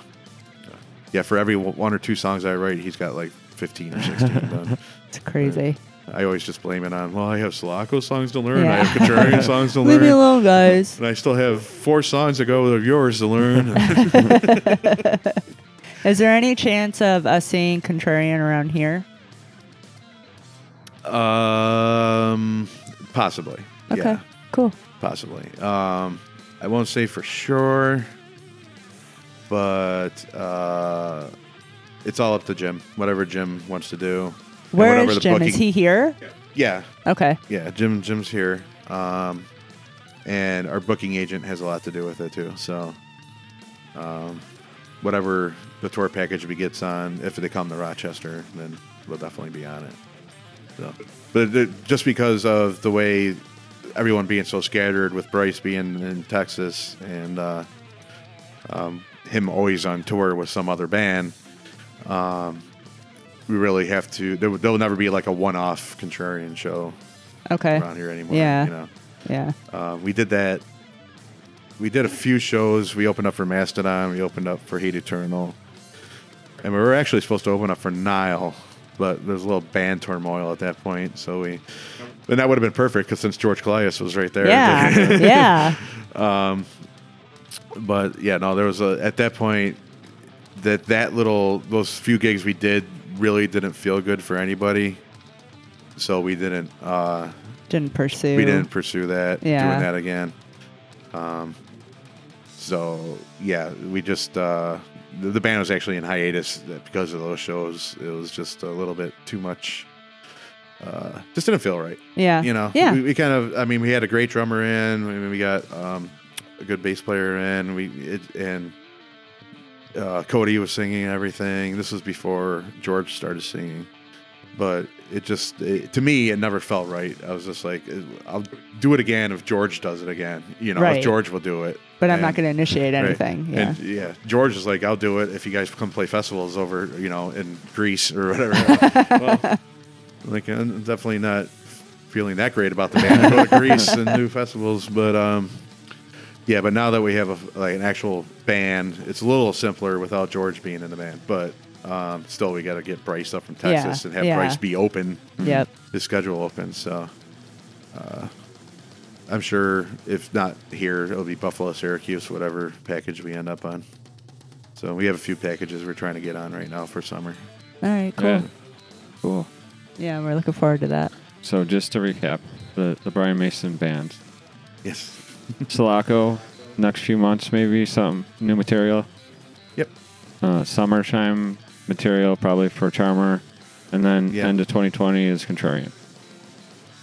yeah, for every one or two songs I write, he's got like 15 or 16 done. *laughs* It's crazy. I always just blame it on, well, I have Sulaco songs to learn, Yeah. I have Contrarian *laughs* songs to learn. Leave me alone, guys. and I still have four songs to go of yours to learn. *laughs* Is there any chance of us seeing Contrarian around here? um, possibly. Okay, Yeah. cool. possibly. Um, I won't say for sure, but uh, it's all up to Jim. Whatever Jim wants to do. And Where whatever is the Jim? Is he here? Yeah, Okay. yeah. Jim, Jim's here, um, and our booking agent has a lot to do with it too. So, um, whatever the tour package we gets on, if they come to Rochester, then we'll definitely be on it. So, but it, just because of the way everyone being so scattered, with Bryce being in Texas and uh, um, him always on tour with some other band, um, we really have to. There, there'll never be like a one-off Contrarian show Okay. around here anymore. Yeah. you know. Yeah. Uh, we did that. We did a few shows. We opened up for Mastodon. We opened up for Hate Eternal, and we were actually supposed to open up for Nile, but there's a little band turmoil at that point. So we, and that would have been perfect because since George Kollias was right there. Yeah. *laughs* yeah. But yeah, no, there was a at that point that that little those few gigs we did really didn't feel good for anybody. So we didn't. Uh, Didn't pursue. we didn't pursue that Yeah. doing that again um so yeah we just uh the, the band was actually in hiatus because of those shows it was just a little bit too much uh just didn't feel right Yeah. you know Yeah. we, we kind of i mean we had a great drummer in I mean, we got um a good bass player in we it, and uh, Cody was singing and everything. This was before George started singing, but it just it, to me it never felt right. I was just like, I'll do it again if George does it again. You know, Right. if George will do it. but I'm not going to initiate right. anything. Yeah. And yeah, George is like, I'll do it if you guys come play festivals over, you know, in Greece or whatever. *laughs* well, like I'm definitely not feeling that great about the band to go to Greece and do festivals, but um, yeah. But now that we have a, like an actual band, it's a little simpler without George being in the band. But um, still, we got to get Bryce up from Texas Yeah, and have yeah. Bryce be open, Yep. his schedule open. So, uh, I'm sure if not here, it'll be Buffalo, Syracuse, whatever package we end up on. So we have a few packages we're trying to get on right now for summer. All right, cool. Yeah. Yeah. Cool. we're looking forward to that. So just to recap, the the Brian Mason band, Yes. Sulaco, next few months maybe some new material. Yep. Uh, summertime material probably for CHRMR, and then Yeah. end of 2020 is Contrarian.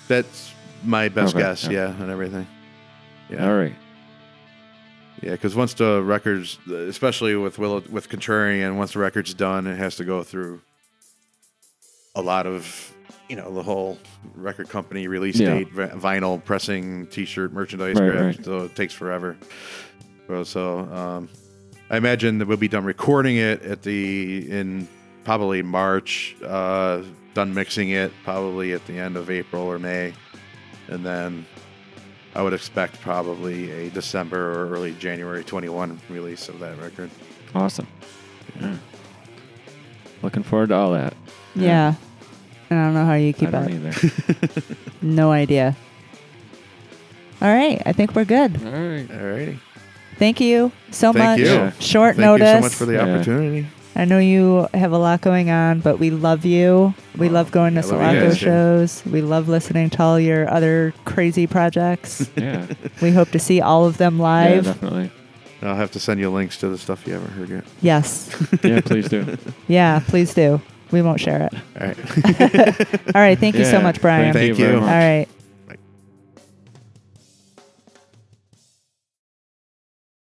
That's my best Okay, guess, yeah. yeah, and everything. Yeah. All right. Yeah, because once the records, especially with Will with Contrarian, once the record's done, it has to go through a lot of, you know, the whole record company release Yeah. date, vinyl pressing, T-shirt, merchandise, Right, graph, right. so it takes forever. So, so um, I imagine that we'll be done recording it at the in probably March, uh, done mixing it probably at the end of April or May, and then I would expect probably a December or early January 21 release of that record. Awesome. Yeah. Looking forward to all that. Yeah. And I don't know how you keep I don't up. either. *laughs* No idea. All right, I think we're good. all right. Alrighty. Thank you so Thank much. you. Yeah. Short Thank notice. you so much for the Yeah. opportunity. I know you have a lot going on, but we love you. We Oh, love going to I love you Sulaco guys, too. shows. We love listening to all your other crazy projects. *laughs* Yeah. we hope to see all of them yeah, live. definitely. I'll have to send you links to the stuff you haven't heard yet. yes. Yeah, please do. *laughs* Yeah, please do. We won't share it. All right. *laughs* All right. Thank you so Yeah, much, Brian. Thank very you. much. All right.